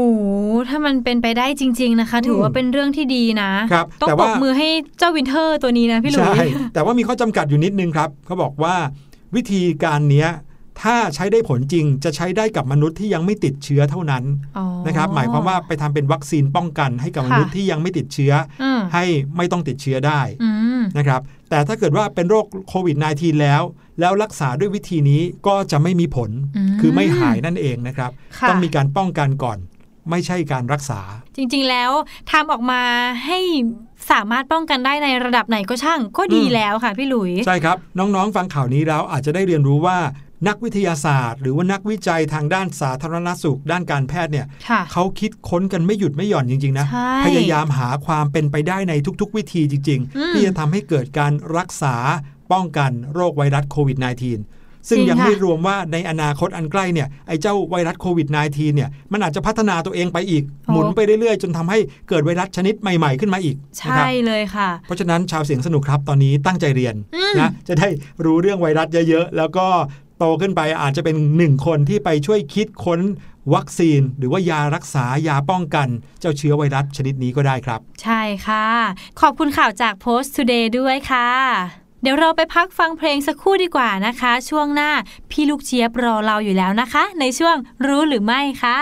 ถ้ามันเป็นไปได้จริง ๆ นะคะ ถือว่าเป็นเรื่องที่ดีนะครับต้องแต่ปรว่าบมือให้เจ้าวินเทอร์ตัวนี้นะพี่หลุใช่ยแต่ว่ามีข้อจำกัดอยู่นิดนึงครับเขาบอกว่า วิธีการเนี้ยถ้าใช้ได้ผลจริงจะใช้ได้กับมนุษย์ที่ยังไม่ติดเชื้อเท่านั้นอ๋อนะครับหมายความว่าไปทำเป็นวัคซีนป้องกันให้กับมนุษย์ค่ะที่ยังไม่ติดเชื้ออืมให้ไม่ต้องติดเชื้อได้อืมนะครับแต่ถ้าเกิดว่าเป็นโรคโควิด -19 แล้ว แล้วรักษาด้วยวิธีนี้ก็จะไม่มีผลอืมคือไม่หายนั่นเองนะครับค่ะต้องมีการป้องกันก่อน ไม่ใช่การรักษา จริงๆแล้วทำออกมาให้สามารถป้องกันได้ในระดับไหนก็ช่าง ก็ดีอืมแล้วค่ะพี่หลุย ใช่ครับ น้องๆ ฟังข่าวนี้แล้วอาจจะได้เรียนรู้ว่านักวิทยาศาสตร์ หรือว่านักวิจัยทางด้านสาธารณสุข ด้านการแพทย์เนี่ยค่ะเขาคิดค้นกันไม่หยุดไม่หย่อนจริง ๆ นะใช่พยายามหาความเป็นไปได้ในทุก ๆ วิธีจริงอืมๆที่จะทำให้เกิดการรักษาป้องกันโรคไวรัสโควิด -19 ซึ่งยังไม่รวมว่าในอนาคตอันใกล้เนี่ยไอ้เจ้าไวรัสโควิด -19 เนี่ยมันอาจจะพัฒนาตัวเองไปอีก หมุนไปเรื่อยๆ จนทำให้เกิดไวรัสชนิดใหม่ๆขึ้นมาอีก ใช่เลยค่ะ เพราะฉะนั้นชาวเสียงสนุกครับตอนนี้ตั้งใจเรียนนะจะได้รู้เรื่องไวรัสเยอะๆ แล้วก็โตขึ้นไปอาจจะเป็นหนึ่งคนที่ไปช่วยคิดค้นวัคซีน หรือว่ายารักษายาป้องกัน เจ้าเชื้อไวรัสชนิดนี้ก็ได้ครับ ใช่ค่ะ ขอบคุณข่าวจากโ Post Today ด้วยค่ะ เดี๋ยวเราไปพักฟังเพลงสักครู่ดีกว่านะคะ ช่วงหน้าพี่ลูกเจียบรอเราอยู่แล้วนะคะ ในช่วงรู้หรือไม่ค่ะ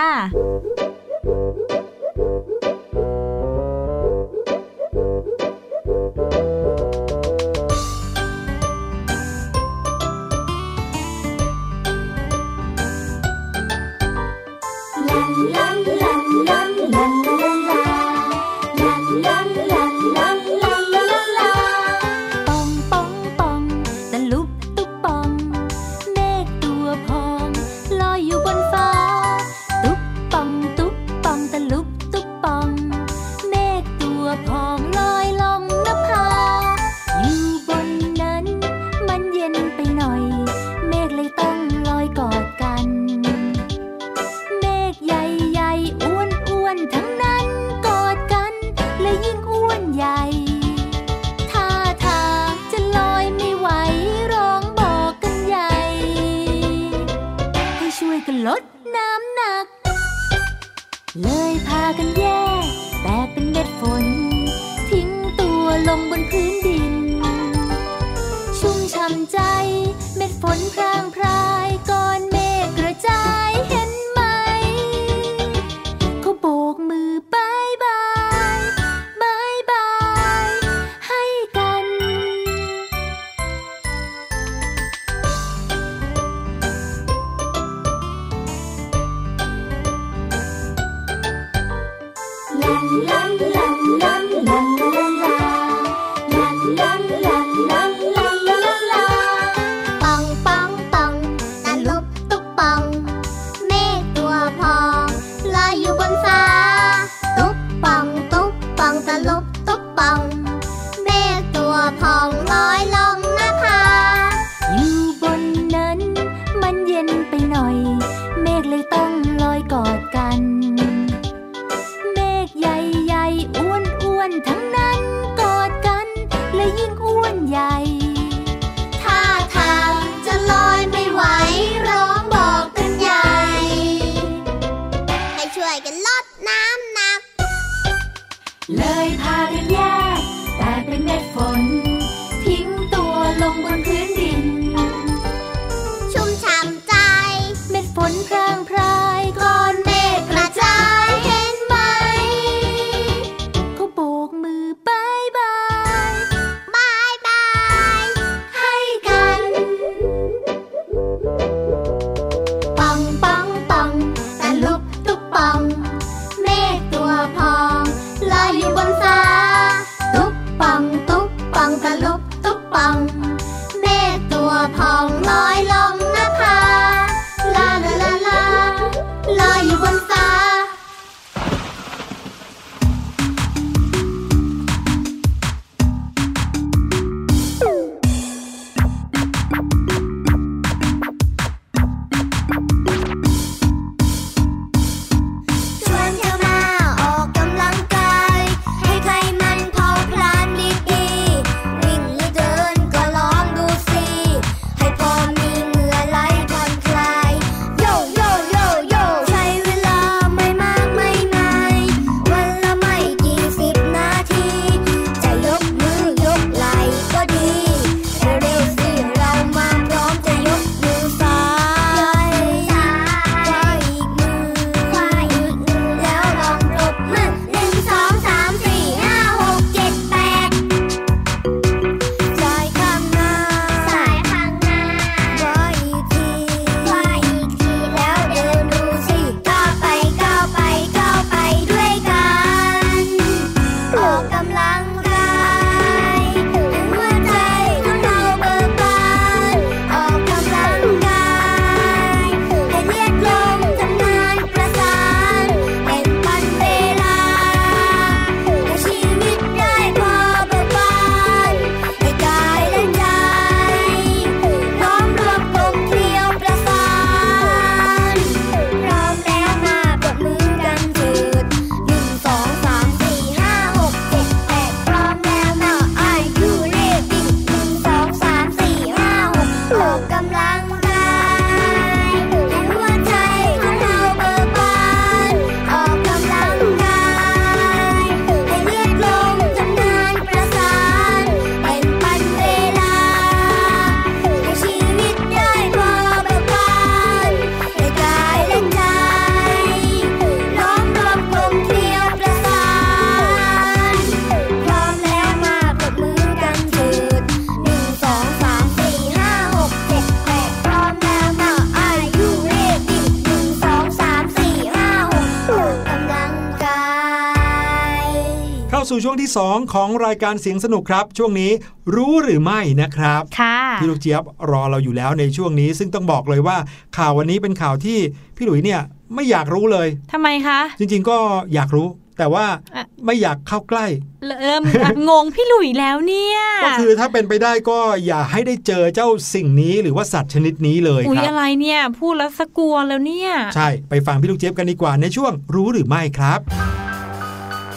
งที่ 2 ของรายการเสียงสนุกครับ ช่วงนี้รู้หรือไม่นะครับค่ะพี่ลูกเจี๊ยบรอเราอยู่แล้วในช่วงนี้ ซึ่งต้องบอกเลยว่าข่าววันนี้เป็นข่าวที่พี่หลุยเนี่ยไม่อยากรู้เลยทำไมคะ จริงๆก็อยากรู้ แต่ว่าอะไม่อยากเข้าใกล้ เริ่มงงพี่หลุยแล้วเนี่ยก็คือถ้าเป็นไปได้ก็อย่าให้ได้เจอเจ้าสิ่งนี้ หรือว่าสัตว์ชนิดนี้เลยอุ๊ยครับอะไรเนี่ยพูดแล้วสะกลัวแล้วเนี่ย ใช่ไปฟังพี่ลูกเจี๊ยบกันดีกว่าในช่วงรู้หรือไม่ครับ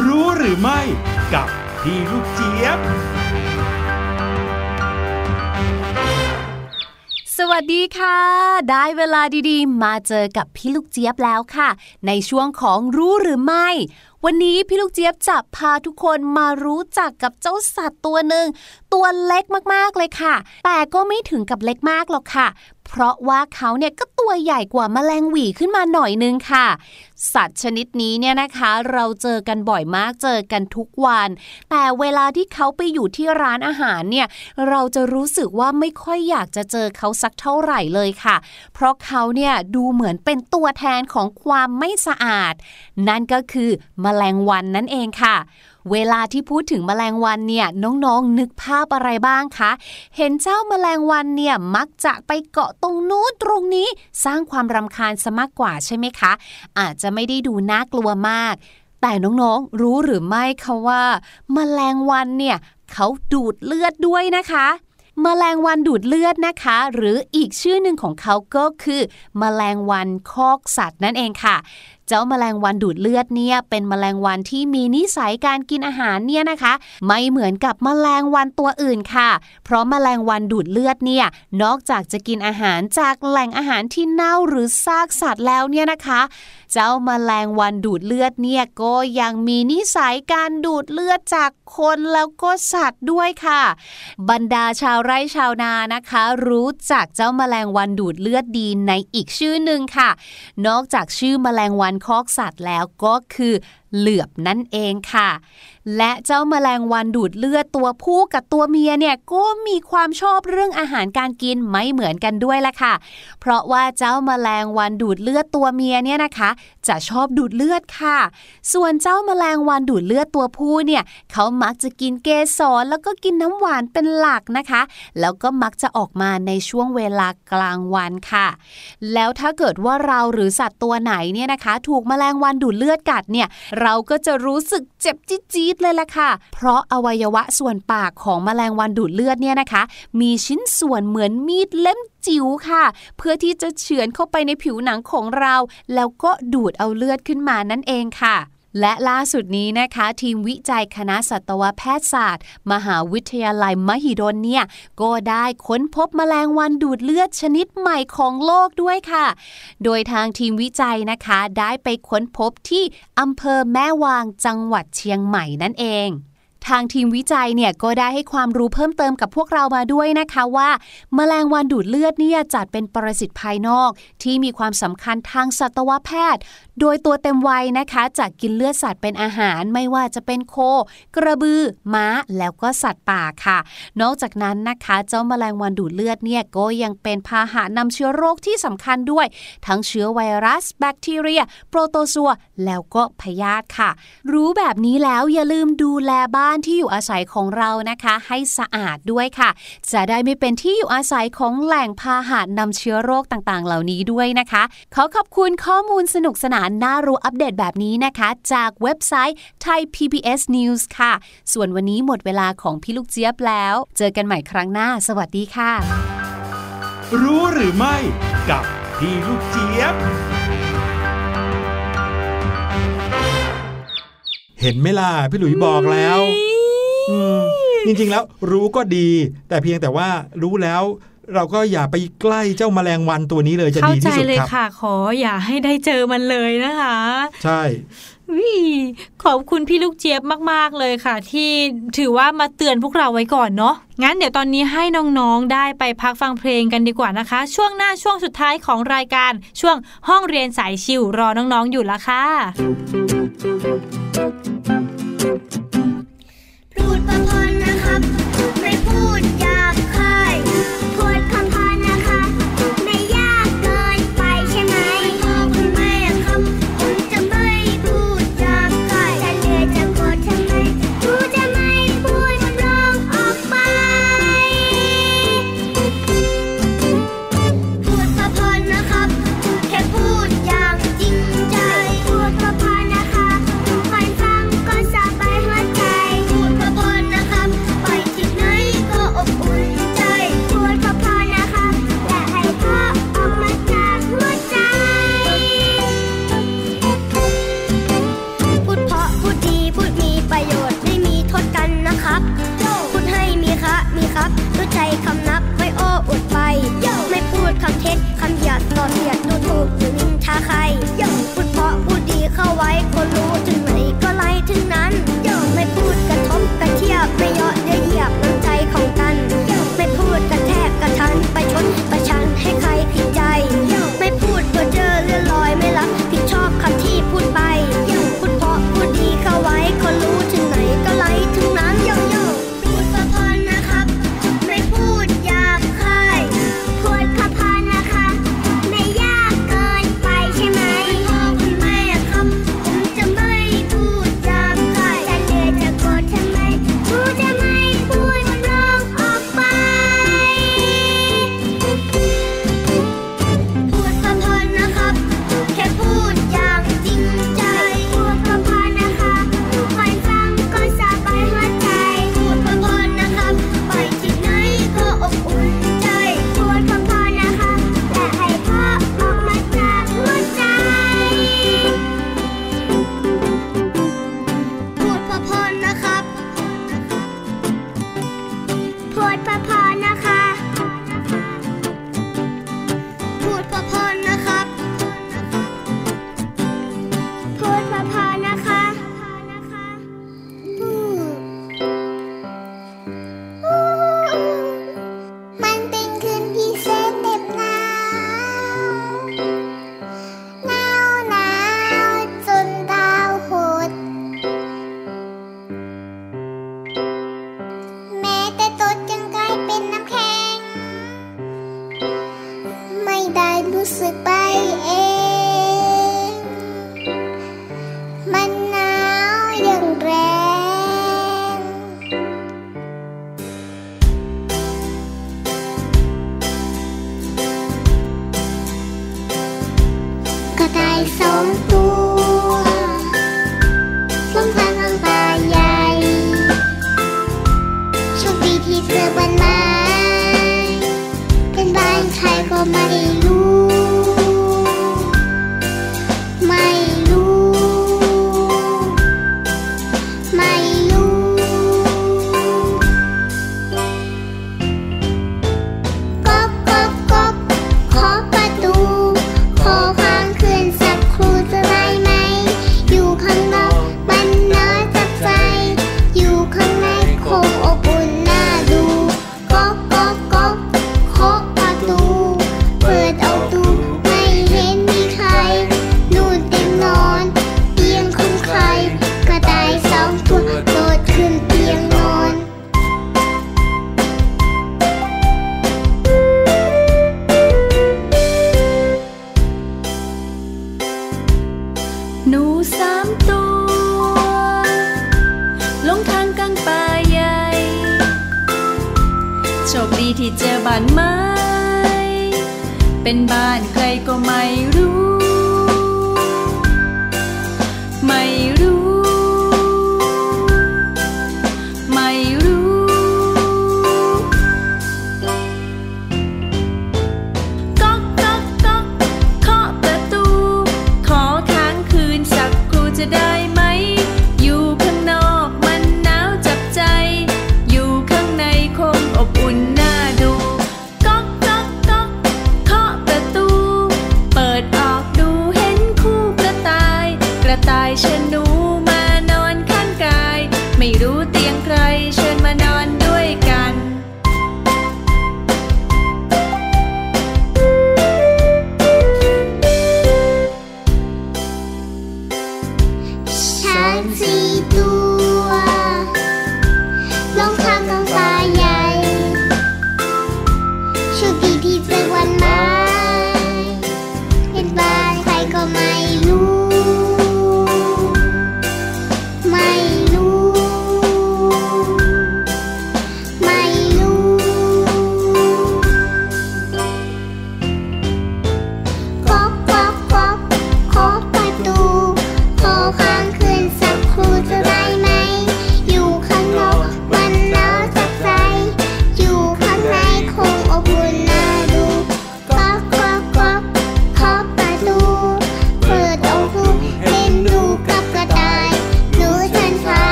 รู้หรือไม่กับพี่ลูกเจี๊ยบ สวัสดีค่ะ ได้เวลาดีๆ มาเจอกับพี่ลูกเจี๊ยบแล้วค่ะ ในช่วงของรู้หรือไม่ วันนี้พี่ลูกเจี๊ยบจะพาทุกคนมารู้จักกับเจ้าสัตว์ตัวหนึ่งตัวเล็กมากๆเลยค่ะ แต่ก็ไม่ถึงกับเล็กมากหรอกค่ะ เพราะว่าเขาเนี่ยก็ตัวใหญ่กว่าแมลงหวีขึ้นมาหน่อยนึงค่ะ สัตว์ชนิดนี้เนี่ยนะคะ เราเจอกันบ่อยมากเจอกันทุกวัน แต่เวลาที่เขาไปอยู่ที่ร้านอาหารเนี่ยเราจะรู้สึกว่าไม่ค่อยอยากจะเจอเขาสักเท่าไหร่เลยค่ะ เพราะเขาเนี่ยดูเหมือนเป็นตัวแทนของความไม่สะอาด นั่นก็คือแมลงวันนั่นเองค่ะ เวลาที่พูดถึงแมลงวันเนี่ยน้องๆนึกภาพอะไรบ้างคะ เห็นเจ้าแมลงวันเนี่ยมักจะไปเกาะตรงนู้นตรงนี้สร้างความรำคาญซะมากกว่าใช่ไหมคะ อาจจะไม่ได้ดูน่ากลัวมาก แต่น้องๆรู้หรือไม่คะว่าแมลงวันเนี่ยเขาดูดเลือดด้วยนะคะแมลงวันดูดเลือดนะคะ หรืออีกชื่อหนึ่งของเขาก็คือแมลงวันคอกสัตว์นั่นเองค่ะ จ้าแมลงวันดูดเลือดเนี่ยเป็นแมลงวันที่มีนิสัยการกินอาหารเนี่ยนะคะ ไม่เหมือนกับแมลงวันตัวอื่นค่ะ เพราะแมลงวันดูดเลือดเนี่ยนอกจากจะกินอาหารจากแหล่งอาหารที่เน่าหรือซากสัตว์แล้วเนี่ยนะคะ เจ้าแมลงวันดูดเลือดเนี่ยก็ยังมีนิสัยการดูดเลือดจากคนแล้วก็สัตว์ด้วยค่ะ บรรดาชาวไร่ชาวนานะคะ รู้จักเจ้าแมลงวันดูดเลือดดีในอีกชื่อหนึ่งค่ะ นอกจากชื่อแมลงวันคอกสัตว์แล้วก็คือเหลือบนั่นเองค่ะ และเจ้าแมลงวันดูดเลือดตัวผู้กับตัวเมียเนี่ยก็มีความชอบเรื่องอาหารการกินไม่เหมือนกันด้วยละค่ะ เพราะว่าเจ้าแมลงวันดูดเลือดตัวเมียเนี่ยนะคะ จะชอบดูดเลือดค่ะ ส่วนเจ้าแมลงวันดูดเลือดตัวผู้เนี่ยเขามักจะกินเกสรแล้วก็กินน้ำหวานเป็นหลักนะคะ แล้วก็มักจะออกมาในช่วงเวลากลางวันค่ะ แล้วถ้าเกิดว่าเราหรือสัตว์ตัวไหนเนี่ยนะคะ ถูกแมลงวันดูดเลือดกัดเนี่ยเราก็จะรู้สึกเจ็บจี๊ดดเลยล่ะค่ะ เพราะอวัยวะส่วนปากของแมลงวันดูดเลือดเนี่ยนะคะ มีชิ้นส่วนเหมือนมีดเล่มจิ๋วค่ะ เพื่อที่จะเฉือนเข้าไปในผิวหนังของเรา แล้วก็ดูดเอาเลือดขึ้นมานั่นเองค่ะ และล่าสุดนี้นะคะ ทีมวิจัยคณะสัตวแพทยศาสตร์ มหาวิทยาลัยมหิดลเนี่ยก็ได้ค้นพบแมลงวันดูดเลือดชนิดใหม่ของโลกด้วยค่ะ โดยทางทีมวิจัยนะคะ ได้ไปค้นพบที่อำเภอแม่วางจังหวัดเชียงใหม่นั่นเองทางทีมวิจัยเนี่ยก็ได้ให้ความรู้เพิ่มเติมกับพวกเรามาด้วยนะคะว่า แมลงวันดูดเลือดเนี่ยจัดเป็นปรสิตภายนอก ที่มีความสำคัญทางสัตวแพทย์โดยตัวเต็มวัยนะคะจะกินเลือดสัตว์เป็นอาหารไม่ว่าจะเป็นโค กระบือ ม้า แล้วก็สัตว์ป่าค่ะ นอกจากนั้นนะคะเจ้าแมลงวันดูดเลือดเนี่ยก็ยังเป็นพาหะนำเชื้อโรคที่สำคัญด้วย ทั้งเชื้อไวรัส แบคทีเรีย โปรโตซัวแล้วก็พยาธิค่ะ รู้แบบนี้แล้วอย่าลืมดูแลบ้านที่อยู่อาศัยของเรานะคะ ให้สะอาดด้วยค่ะ จะได้ไม่เป็นที่อยู่อาศัยของแหล่งพาหะนำเชื้อโรคต่างๆ เหล่านี้ด้วยนะคะ ขอขอบคุณข้อมูลสนุกสนานน่ารู้อัปเดตแบบนี้นะคะ จากเว็บไซต์ Thai PBS News ค่ะ ส่วนวันนี้หมดเวลาของพี่ลูกเจี๊ยบแล้ว เจอกันใหม่ครั้งหน้า สวัสดีค่ะ รู้หรือไม่กับพี่ลูกเจี๊ยบ เห็นไหมล่ะพี่หลุยบอกแล้ว อืมจริงๆแล้วรู้ก็ดี แต่เพียงแต่ว่ารู้แล้ว เราก็อย่าไปใกล้เจ้าแมลงวันตัวนี้เลยจะเข้าดีใจที่สุดเลยครับค่ะ ขออย่าให้ได้เจอมันเลยนะคะ ใช่วิขอบคุณพี่ลูกเจี๊ยบมาก ๆ เลยค่ะ ที่ถือว่ามาเตือนพวกเราไว้ก่อนเนาะงั้นเดี๋ยวตอนนี้ให้น้องๆได้ไปพักฟังเพลงกันดีกว่านะคะ ช่วงหน้าช่วงสุดท้ายของรายการ ช่วงห้องเรียนสายชิวรอน้องๆอยู่ละค่ะ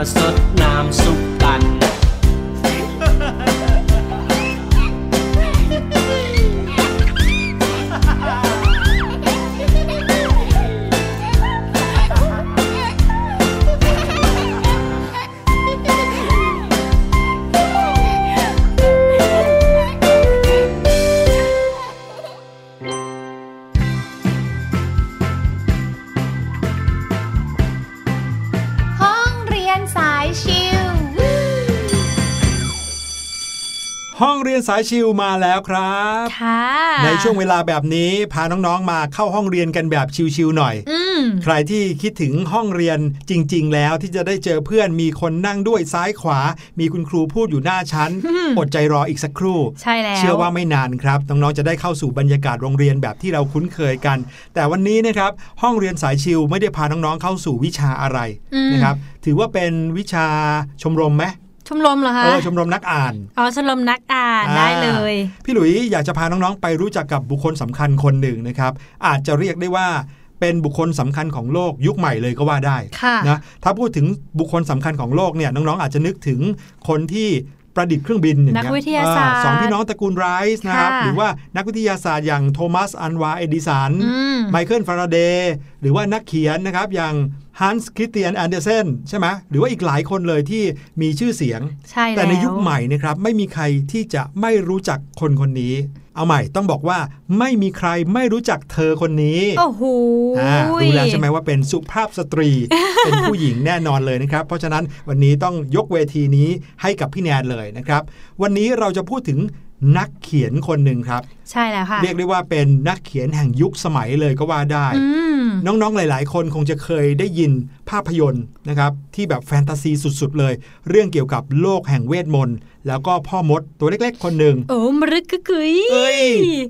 กตั ชิวมาแล้วครับค่ะในช่วงเวลาแบบนี้พาน้องๆมาเข้าห้องเรียนกันแบบชิวๆหน่อยอืมใครที่คิดถึงห้องเรียนจริง ๆ แล้วที่จะได้เจอเพื่อนมีคนนั่งด้วยซ้ายขวา มีคุณครูพูดอยู่หน้าชั้นอดใจรออีกสักครู่ ใช่แล้วเชื่อว่าไม่นานครับน้องๆจะได้เข้าสู่บรรยากาศโรงเรียนแบบที่เราคุ้นเคยกัน แต่วันนี้นะครับห้องเรียนสายชิวไม่ได้พาน้องๆเข้าสู่วิชาอะไรอืมนะครับ ถือว่าเป็นวิชาชมรมไหม ชมรมเหรอคะเออชมรมนักอ่านอ๋อชมรมนักอ่านอ่าได้เลย พี่หลุยอยากจะพาน้องๆ ไปรู้จักกับบุคคลสำคัญคนหนึ่งนะครับ อาจจะเรียกได้ว่าเป็นบุคคลสำคัญของโลกยุคใหม่เลยก็ว่าได้ค่ะนะถ้าพูดถึงบุคคลสำคัญของโลกเนี่ยน้องๆ อาจจะนึกถึงคนที่ประดิษฐ์เครื่องบินอย่างเงี้นักวิทยาศาสตร์อ่สองพี่น้องตระกูลไรส์นะครับค่ะหรือว่านักวิทยาศาสตร์อย่างโทมัสอันวาเอดิสันอืมไมเคิลฟาราเดย์หรือว่านักเขียนนะครับอย่าง ฮันส์คริสเตียนแอนเดอร์เซนใช่ไหมหรือว่าอีกหลายคนเลยที่มีชื่อเสียง ใช่แล้วแต่ในยุคใหม่นะครับไม่มีใครที่จะไม่รู้จักคนคนนี้ เอาใหม่ต้องบอกว่าไม่มีใครไม่รู้จักเธอคนนี้ โอ้โหอ่ารู้แล้วใช่ไหมว่าเป็นสุภาพสตรี เป็นผู้หญิงแน่นอนเลยนะครับ เพราะฉะนั้นวันนี้ต้องยกเวทีนี้ให้กับพี่แนนเลยนะครับ วันนี้เราจะพูดถึง นักเขียนคนหนึ่งครับ ใช่แล้วค่ะเรียกได้ว่าเป็นนักเขียนแห่งยุคสมัยเลยก็ว่าได้อืมน้องๆหลาย ๆ คนคงจะเคยได้ยินภาพยนตร์นะครับที่แบบแฟนตาซีสุดๆเลย เรื่องเกี่ยวกับโลกแห่งเวทมนต์แล้วก็พ่อมดตัวเล็ก ๆ คนหนึ่งโอ้มรึกกึกกึยเอ้ย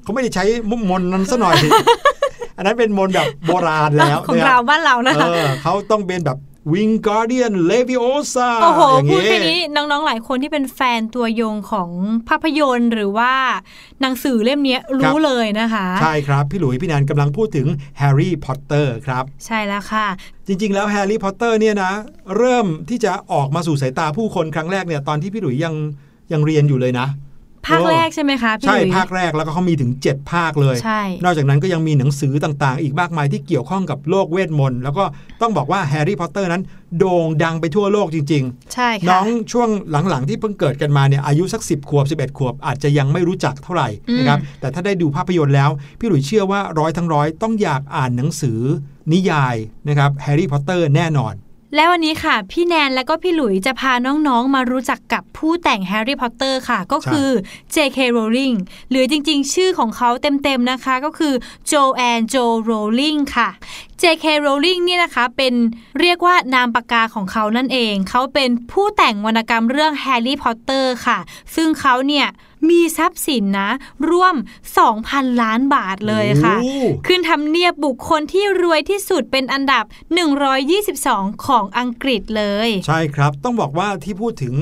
เขาไม่ได้ใช้มุกมนต์นั้นซะหน่อยอันนั้นเป็นมนต์แบบโบราณแล้วของนะคเรารับบ้านเรานะเออเขาต้องเป็นแบบ วิงการเดียนเลวิโอซาโอ้โหอย่างพูดงี้แค่นี้น้องๆหลายคนที่เป็นแฟนตัวยงของภาพยนตร์หรือว่าหนังสือเล่มเนี้ยรู้เลยนะคะ ใช่ครับ พี่หลุยพี่แนนกำลังพูดถึงแฮร์รี่พอตเตอร์ครับ ใช่แล้วค่ะ จริง ๆ แล้วแฮร์รี่พอตเตอร์เนี่ยนะ เริ่มที่จะออกมาสู่สายตาผู้คนครั้งแรกเนี่ยตอนที่พี่หลุยยังยังเรียนอยู่เลยนะ ภาคแรกใช่ไหมคะพี่ใช่หลุยภาคแรกแล้วก็เขามีถึง 7 ภาคเลยใช่นอกจากนั้นก็ยังมีหนังสือต่างๆ อีกมากมายที่เกี่ยวข้องกับโลกเวทมนต์แล้วก็ต้องบอกว่าแฮร์รี่พอตเตอร์นั้นโด่งดังไปทั่วโลกจริงๆใช่ค่ะน้องช่วงหลังๆ ที่เพิ่งเกิดกันมาเนี่ยอายุสัก 10 ขวบ 11 ขวบ อาจจะยังไม่รู้จักเท่าไหร่อืมนะครับแต่ถ้าได้ดูภาพยนตร์แล้ว พี่หลุยเชื่อว่าร้อยทั้งร้อยต้องอยากอ่านหนังสือนิยายนะครับแฮร์รี่พอตเตอร์แน่นอน และวันนี้ค่ะ พี่แนนและก็พี่หลุยจะพาน้องๆ มารู้จักกับผู้แต่งแฮร์รี่พอตเตอร์ค่ะ ก็คือ J.K. Rowling หรือจริงๆ ชื่อของเขาเต็มๆ นะคะก็คือ Joanne Jo Rowling ค่ะ J.K. Rowling เนี่ยนะคะเป็นเรียกว่านามปากกาของเขานั่นเอง เขาเป็นผู้แต่งวรรณกรรมเรื่องแฮร์รี่พอตเตอร์ค่ะ ซึ่งเขาเนี่ย มีทรัพย์สินนะ ร่วม 2,000 ล้านบาทเลยค่ะโอ้ขึ้นทำเนียบบุคคลที่รวยที่สุดเป็นอันดับ 122 ของอังกฤษเลย ใช่ครับ ต้องบอกว่าที่พูดถึง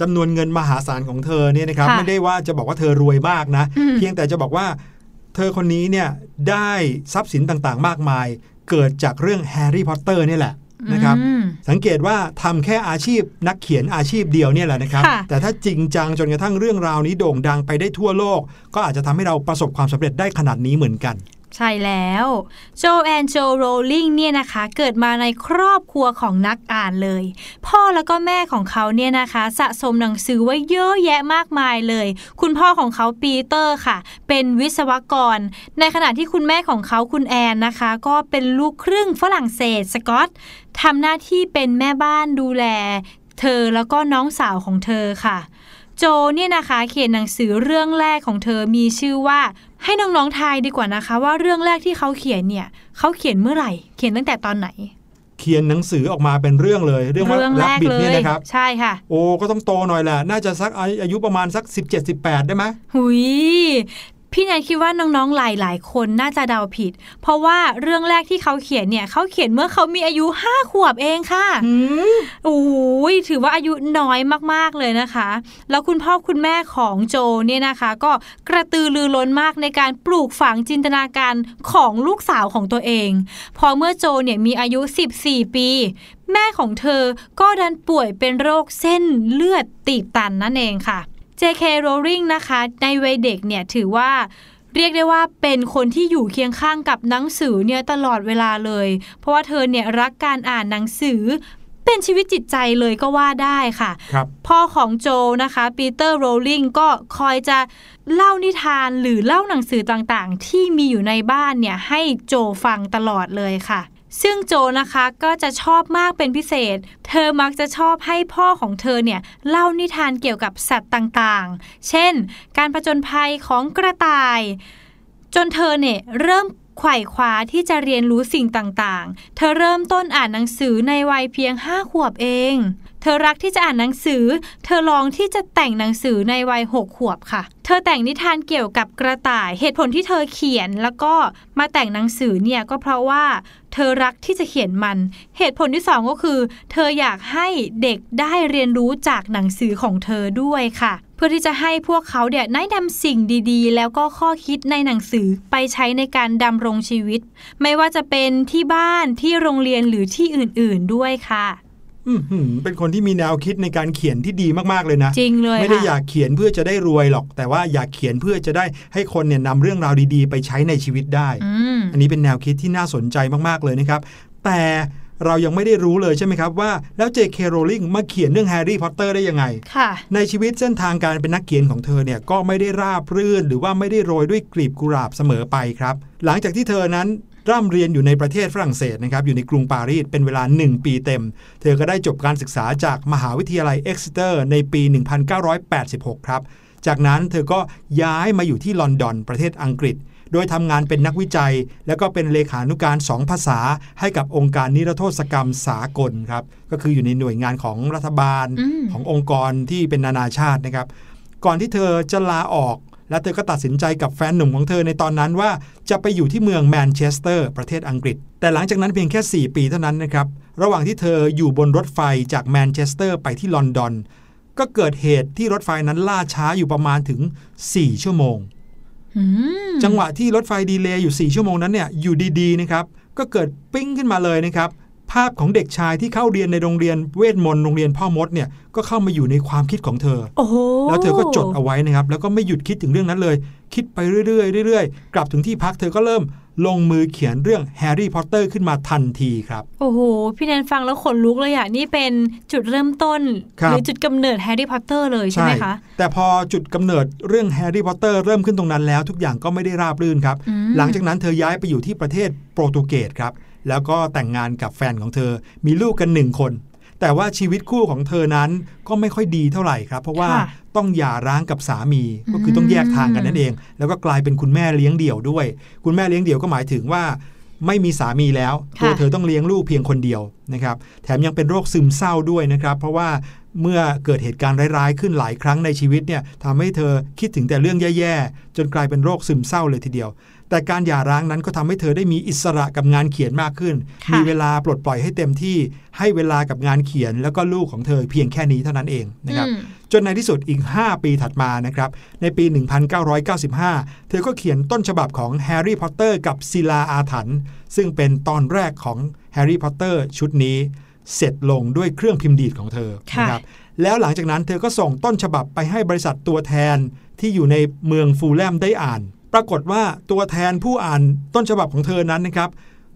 จำนวนเงินมหาศาลของเธอเนี่ยนะครับค่ะไม่ได้ว่าจะบอกว่าเธอรวยมากนะอืมเพียงแต่จะบอกว่าเธอคนนี้เนี่ยได้ทรัพย์สินต่างๆ มากมาย เกิดจากเรื่องแฮร์รี่พอตเตอร์นี่แหละ นะครับอืมสังเกตว่าทำแค่อาชีพนักเขียนอาชีพเดียวเนี่ยแหละนะครับค่ะแต่ถ้าจริงจังจนกระทั่งเรื่องราวนี้โด่งดังไปได้ทั่วโลก ก็อาจจะทำให้เราประสบความสำเร็จได้ขนาดนี้เหมือนกัน ใช่แล้วโจแอนโจโรลลิงเนี่ยนะคะเกิดมาในครอบครัวของนักอ่านเลย พ่อแล้วก็แม่ของเขาเนี่ยนะคะ สะสมหนังสือไว้เยอะแยะมากมายเลย คุณพ่อของเขาปีเตอร์ค่ะ เป็นวิศวกร ในขณะที่คุณแม่ของเขาคุณแอนนะคะ ก็เป็นลูกครึ่งฝรั่งเศสสกอตทำหน้าที่เป็นแม่บ้านดูแล เธอแล้วก็น้องสาวของเธอค่ะ โจเนี่ยนะคะ เขียนหนังสือเรื่องแรกของเธอมีชื่อว่า ให้น้องๆทายดีกว่านะคะ ว่าเรื่องแรกที่เขาเขียนเนี่ยเขาเขียนเมื่อไหร่ เขียนตั้งแต่ตอนไหน เขียนหนังสือออกมาเป็นเรื่องเลย เรื่องว่าเรื่องแรแรบกบิดเลเนี่ยยนะครับ ใช่ค่ะ โอ้ก็ต้องโตหน่อยแหละน่าจะสักอายุประมาณสัก 17-18 ได้ไหมหุย พี่แนนคิดว่าน้องๆหลายๆ คนน่าจะเดาผิด เพราะว่าเรื่องแรกที่เขาเขียนเนี่ยเขาเขียนเมื่อเขามีอายุห้าขวบเองค่ะโอ้ยถือว่าอายุน้อยมากๆเลยนะคะ แล้วคุณพ่อคุณแม่ของโจเนี่ยนะคะ ก็กระตือรือร้นมากในการปลูกฝังจินตนาการของลูกสาวของตัวเอง พอเมื่อโจเนี่ยมีอายุ 14 ปี แม่ของเธอก็ดันป่วยเป็นโรคเส้นเลือดตีบตันนั่นเองค่ะ J.K. Rowling นะคะ ในวัยเด็กเนี่ยถือว่าเรียกได้ว่าเป็นคนที่อยู่เคียงข้างกับหนังสือเนี่ยตลอดเวลาเลย เพราะว่าเธอเนี่ยรักการอ่านหนังสือเป็นชีวิตจิตใจเลยก็ว่าได้ค่ะครับพ่อของโจนะคะปีเตอร์โรลลิงก็คอยจะเล่านิทานหรือเล่าหนังสือต่างๆ ที่มีอยู่ในบ้านเนี่ยให้โจฟังตลอดเลยค่ะ ซึ่งโจนะคะก็จะชอบมากเป็นพิเศษ เธอมักจะชอบให้พ่อของเธอเนี่ยเล่านิทานเกี่ยวกับสัตว์ต่างๆ เช่น การผจญภัยของกระต่าย จนเธอเนี่ยเริ่ม ไขว่คว้าที่จะเรียนรู้สิ่งต่างๆ เธอเริ่มต้นอ่านหนังสือในวัยเพียงห้าขวบเอง เธอรักที่จะอ่านหนังสือ เธอลองที่จะแต่งหนังสือในวัยหกขวบค่ะ เธอแต่งนิทานเกี่ยวกับกระต่าย เหตุผลที่เธอเขียนแล้วก็มาแต่งหนังสือเนี่ยก็เพราะว่า เธอรักที่จะเขียนมัน เหตุผลที่สองก็คือ เธออยากให้เด็กได้เรียนรู้จากหนังสือของเธอด้วยค่ะ เพื่อที่จะให้พวกเขาเนี่ยได้นำสิ่งดีๆ แล้วก็ข้อคิดในหนังสือไปใช้ในการดำรงชีวิต ไม่ว่าจะเป็นที่บ้านที่โรงเรียนหรือที่อื่นๆด้วยค่ะอือหือเป็นคนที่มีแนวคิดในการเขียนที่ดีมากๆเลยนะ จริงเลยไม่ได้ค่ะอยากเขียนเพื่อจะได้รวยหรอก แต่ว่าอยากเขียนเพื่อจะได้ให้คนเนี่ยนำเรื่องราวดีๆ ไปใช้ในชีวิตได้อืมอันนี้เป็นแนวคิดที่น่าสนใจมากๆเลยนะครับ แต่ เรายังไม่ได้รู้เลยใช่ไหมครับว่าแล้ว J.K. Rowling มาเขียนเรื่องแฮร์รี่พอตเตอร์ได้ยังไงค่ะในชีวิตเส้นทางการเป็นนักเขียนของเธอเนี่ยก็ไม่ได้ราบรื่น หรือว่าไม่ได้โรยด้วยกลีบกุหลาบเสมอไปครับ หลังจากที่เธอนั้นร่ำเรียนอยู่ในประเทศฝรั่งเศสนะครับอยู่ในกรุงปารีสเป็นเวลา 1 ปีเต็ม เธอก็ได้จบการศึกษาจากมหาวิทยาลัยเอ็กซิเตอร์ในปี 1986 ครับ จากนั้นเธอก็ย้ายมาอยู่ที่ลอนดอนประเทศอังกฤษ โดยทำงานเป็นนักวิจัย แล้วก็เป็นเลขานุการสองภาษา ให้กับองค์การนิรโทษกรรมสากลครับก็คืออยู่ในหน่วยงานของรัฐบาลอืมขององค์กรที่เป็นนานาชาตินะครับ ก่อนที่เธอจะลาออก และเธอก็ตัดสินใจกับแฟนหนุ่มของเธอในตอนนั้นว่าจะไปอยู่ที่เมืองแมนเชสเตอร์ประเทศอังกฤษ แต่หลังจากนั้นเพียงแค่ 4 ปีเท่านั้นนะครับระหว่างที่เธออยู่บนรถไฟจากแมนเชสเตอร์ไปที่ลอนดอนก็เกิดเหตุที่รถไฟนั้นล่าช้าอยู่ประมาณถึง 4 ชั่วโมงอืม จังหวะที่รถไฟดีเลย์อยู่ 4 ชั่วโมงนั้นเนี่ยอยู่ดีๆนะครับก็เกิดปิ๊งขึ้นมาเลยนะครับภาพของเด็กชายที่เข้าเรียนในโรงเรียนเวทมนต์โรงเรียนพ่อมดเนี่ยก็เข้ามาอยู่ในความคิดของเธอโอ้โหแล้วเธอก็จดเอาไว้นะครับ แล้วก็ไม่หยุดคิดถึงเรื่องนั้นเลย คิดไปเรื่อยๆเรื่อยๆ กลับถึงที่พักเธอก็เริ่ม ลงมือเขียนเรื่องแฮร์รี่พอตเตอร์ขึ้นมาทันทีครับ โอ้โห พี่แนนฟังแล้วขนลุกเลยอะนี่เป็นจุดเริ่มต้นครับหรือจุดกำเนิดแฮร์รี่พอตเตอร์เลยใช่ไหมคะ แต่พอจุดกำเนิดเรื่องแฮร์รี่พอตเตอร์เริ่มขึ้นตรงนั้นแล้วทุกอย่างก็ไม่ได้ราบรื่นครับอืมหลังจากนั้นเธอย้ายไปอยู่ที่ประเทศโปรตุเกสครับแล้วก็แต่งงานกับแฟนของเธอ มีลูกกันหนึ่งคน แต่ว่าชีวิตคู่ของเธอนั้นก็ไม่ค่อยดีเท่าไหร่ครับ เพราะว่าค่ะต้องหย่าร้างกับสามีก็คือต้องแยกทางกันนั่นเอง แล้วก็กลายเป็นคุณแม่เลี้ยงเดี่ยวด้วย คุณแม่เลี้ยงเดี่ยวก็หมายถึงว่าไม่มีสามีแล้วค่ะตัวเธอต้องเลี้ยงลูกเพียงคนเดียวนะครับ แถมยังเป็นโรคซึมเศร้าด้วยนะครับ เพราะว่า เมื่อเกิดเหตุการณ์ร้ายๆ ขึ้นหลายครั้งในชีวิตเนี่ยทำให้เธอคิดถึงแต่เรื่องแย่ๆ จนกลายเป็นโรคซึมเศร้าเลยทีเดียว แต่การหย่าร้างนั้นก็ทำให้เธอได้มีอิสระกับงานเขียนมากขึ้นค่ะมีเวลาปลดปล่อยให้เต็มที่ ให้เวลากับงานเขียนแล้วก็ลูกของเธอเพียงแค่นี้เท่านั้นเองนะครับอืมจนในที่สุดอีก 5 ปีถัดมานะครับ ในปี 1995 เธอก็เขียนต้นฉบับของแฮร์รี่พอตเตอร์กับศิลาอาถรรพ์ซึ่งเป็นตอนแรกของแฮร์รี่พอตเตอร์ชุดนี้ เสร็จลงด้วยเครื่องพิมพ์ดีดของเธอค่ะนะครับแล้วหลังจากนั้นเธอก็ส่งต้นฉบับไปให้บริษัทตัวแทนที่อยู่ในเมืองฟูลแลมได้อ่าน ปรากฏว่าตัวแทนผู้อ่านต้นฉบับของเธอนั้นนะครับ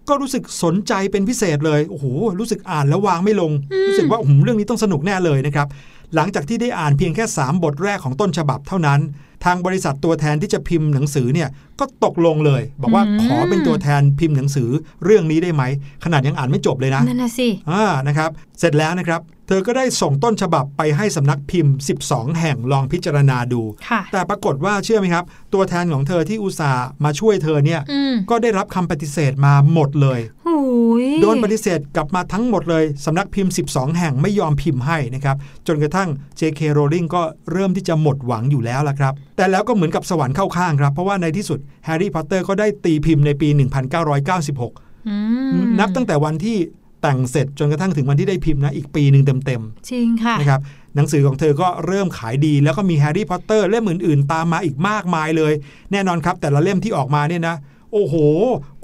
ก็รู้สึกสนใจเป็นพิเศษเลย โอ้โห รู้สึกอ่านแล้ววางไม่ลง รู้สึกว่าโอ้โหเรื่องนี้ต้องสนุกแน่เลยนะครับ หลังจากที่ได้อ่านเพียงแค่ 3 บทแรกของต้นฉบับเท่านั้น ทางบริษัทตัวแทนที่จะพิมพ์หนังสือเนี่ยก็ตกลงเลย บอกว่าอืมขอเป็นตัวแทนพิมพ์หนังสือเรื่องนี้ได้ไหม ขนาดยังอ่านไม่จบเลยนะนั่นน่ะสิอ่านะครับเสร็จแล้วนะครับ เธอก็ได้ส่งต้นฉบับไปให้สำนักพิมพ์ 12 แห่งลองพิจารณาดูค่ะแต่ปรากฏว่าเชื่อไหมครับ ตัวแทนของเธอที่อุตส่าห์มาช่วยเธอเนี่ยอืมก็ได้รับคำปฏิเสธมาหมดเลยหูย โดนปฏิเสธกลับมาทั้งหมดเลยสำนักพิมพ์ 12 แห่งไม่ยอมพิมพ์ให้นะครับ จนกระทั่ง J.K. Rowling ก็เริ่มที่จะหมดหวังอยู่แล้วละครับ แต่แล้วก็เหมือนกับสวรรค์เข้าข้างครับ เพราะว่าในที่สุดแฮร์รี่พอตเตอร์ก็ได้ตีพิมพ์ในปี 1996อืมนับตั้งแต่วันที่แต่งเสร็จจนกระทั่งถึงวันที่ได้พิมพ์นะอีกปีหนึ่งเต็มจริงๆค่ะนะครับหนังสือของเธอก็เริ่มขายดี แล้วก็มีแฮร์รี่พอตเตอร์เล่มอื่นๆ ตามมาอีกมากมายเลย แน่นอนครับแต่ละเล่มที่ออกมาเนี่ยนะ โอ้โห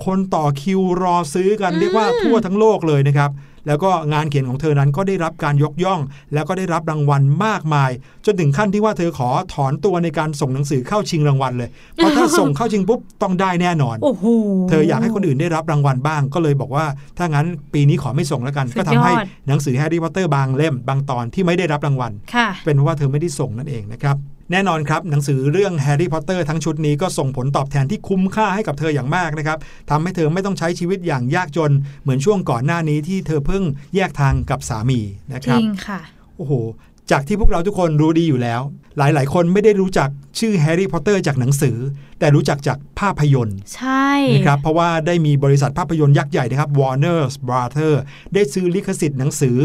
คนต่อคิวรอซื้อกันเรียกว่าทั่วทั้งโลกเลยนะครับ แล้วก็งานเขียนของเธอนั้นก็ได้รับการยกย่อง แล้วก็ได้รับรางวัลมากมาย จนถึงขั้นที่ว่าเธอขอถอนตัวในการส่งหนังสือเข้าชิงรางวัลเลย เพราะถ้าส่งเข้าชิงปุ๊บต้องได้แน่นอน โอ้โห เธออยากให้คนอื่นได้รับรางวัลบ้าง ก็เลยบอกว่า ถ้างั้นปีนี้ขอไม่ส่งแล้วกันสุดยอดก็ทำให้หนังสือแฮร์รี่พอตเตอร์บางเล่มบางตอนที่ไม่ได้รับรางวัลค่ะเป็นเพราะว่าเธอไม่ได้ส่งนั่นเองนะครับ แน่นอนครับหนังสือเรื่องแฮร์รี่พอตเตอร์ทั้งชุดนี้ก็ส่งผลตอบแทนที่คุ้มค่าให้กับเธออย่างมากนะครับทำให้เธอไม่ต้องใช้ชีวิตอย่างยากจน เหมือนช่วงก่อนหน้านี้ที่เธอเพิ่งแยกทางกับสามีนะครับจริงค่ะโอ้โหจากที่พวกเราทุกคนรู้ดีอยู่แล้ว หลาย ๆ คนไม่ได้รู้จักชื่อแฮร์รี่พอตเตอร์จากหนังสือ แต่รู้จักจากภาพยนตร์ ใช่นะครับเพราะว่าได้มีบริษัทภาพยนตร์ยักษ์ใหญ่นะครับ Warner Brother ได้ซื้อลิขสิทธิ์หนังสือ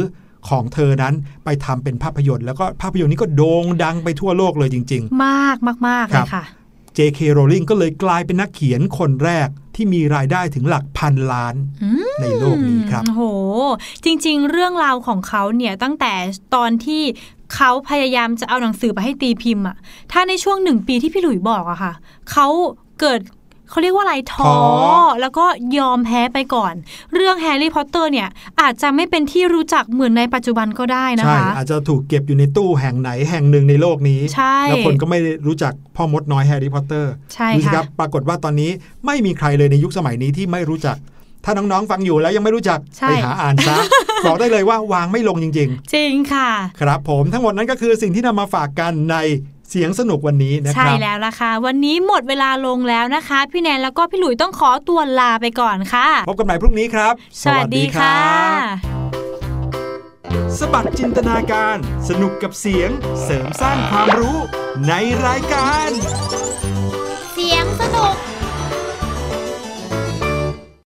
ของเธอนั้นไปทำเป็นภาพยนตร์ แล้วก็ภาพยนตร์นี้ก็โด่งดังไปทั่วโลกเลยจริงมากมากมากๆคเลรับยค่ะๆ J.K. Rowling ก็เลยกลายเป็นนักเขียนคนแรกที่มีรายได้ถึงหลักพันล้านอืมในโลกนี้ครับโอ้โห จริง ๆ เรื่องราวของเขาเนี่ยตั้งแต่ตอนที่เขาพยายามจะเอาหนังสือไปให้ตีพิมพ์อะถ้าในช่วงหนึ่งปีที่พี่หลุยบอกอะค่ะ เขาเกิด เขาเรียกว่าอะไรท้อท้อแล้วก็ยอมแพ้ไปก่อน เรื่องแฮร์รี่พอตเตอร์เนี่ยอาจจะไม่เป็นที่รู้จักเหมือนในปัจจุบันก็ได้นะใช่คะอาจจะถูกเก็บอยู่ในตู้แห่งไหนแห่งหนึ่งในโลกนี้ใช่แล้วคนก็ไม่ได้รู้จักพ่อมดน้อยแฮร์รี่พอตเตอร์ใช่ดูสิค่ะครับ ปรากฏว่าตอนนี้ไม่มีใครเลยในยุคสมัยนี้ที่ไม่รู้จักถ้าน้องๆ ฟังอยู่แล้วยังไม่รู้จักใช่ไปหาอ่านซะ บอกได้เลยว่าวางไม่ลงจริงจริงค่ะๆครับผมทั้งหมดนั้นก็คือสิ่งที่นำมาฝากกันใน เสียงสนุกวันนี้นะครับ ใช่แล้วล่ะค่ะ วันนี้หมดเวลาลงแล้วนะคะ พี่แนนแล้วก็พี่หลุยต้องขอตัวลาไปก่อนค่ะ พบกันใหม่พรุ่งนี้ครับ สวัสดีค่ะสบัดจินตนาการ สนุกกับเสียงเสริมสร้างความรู้ในรายการ เสียงสนุก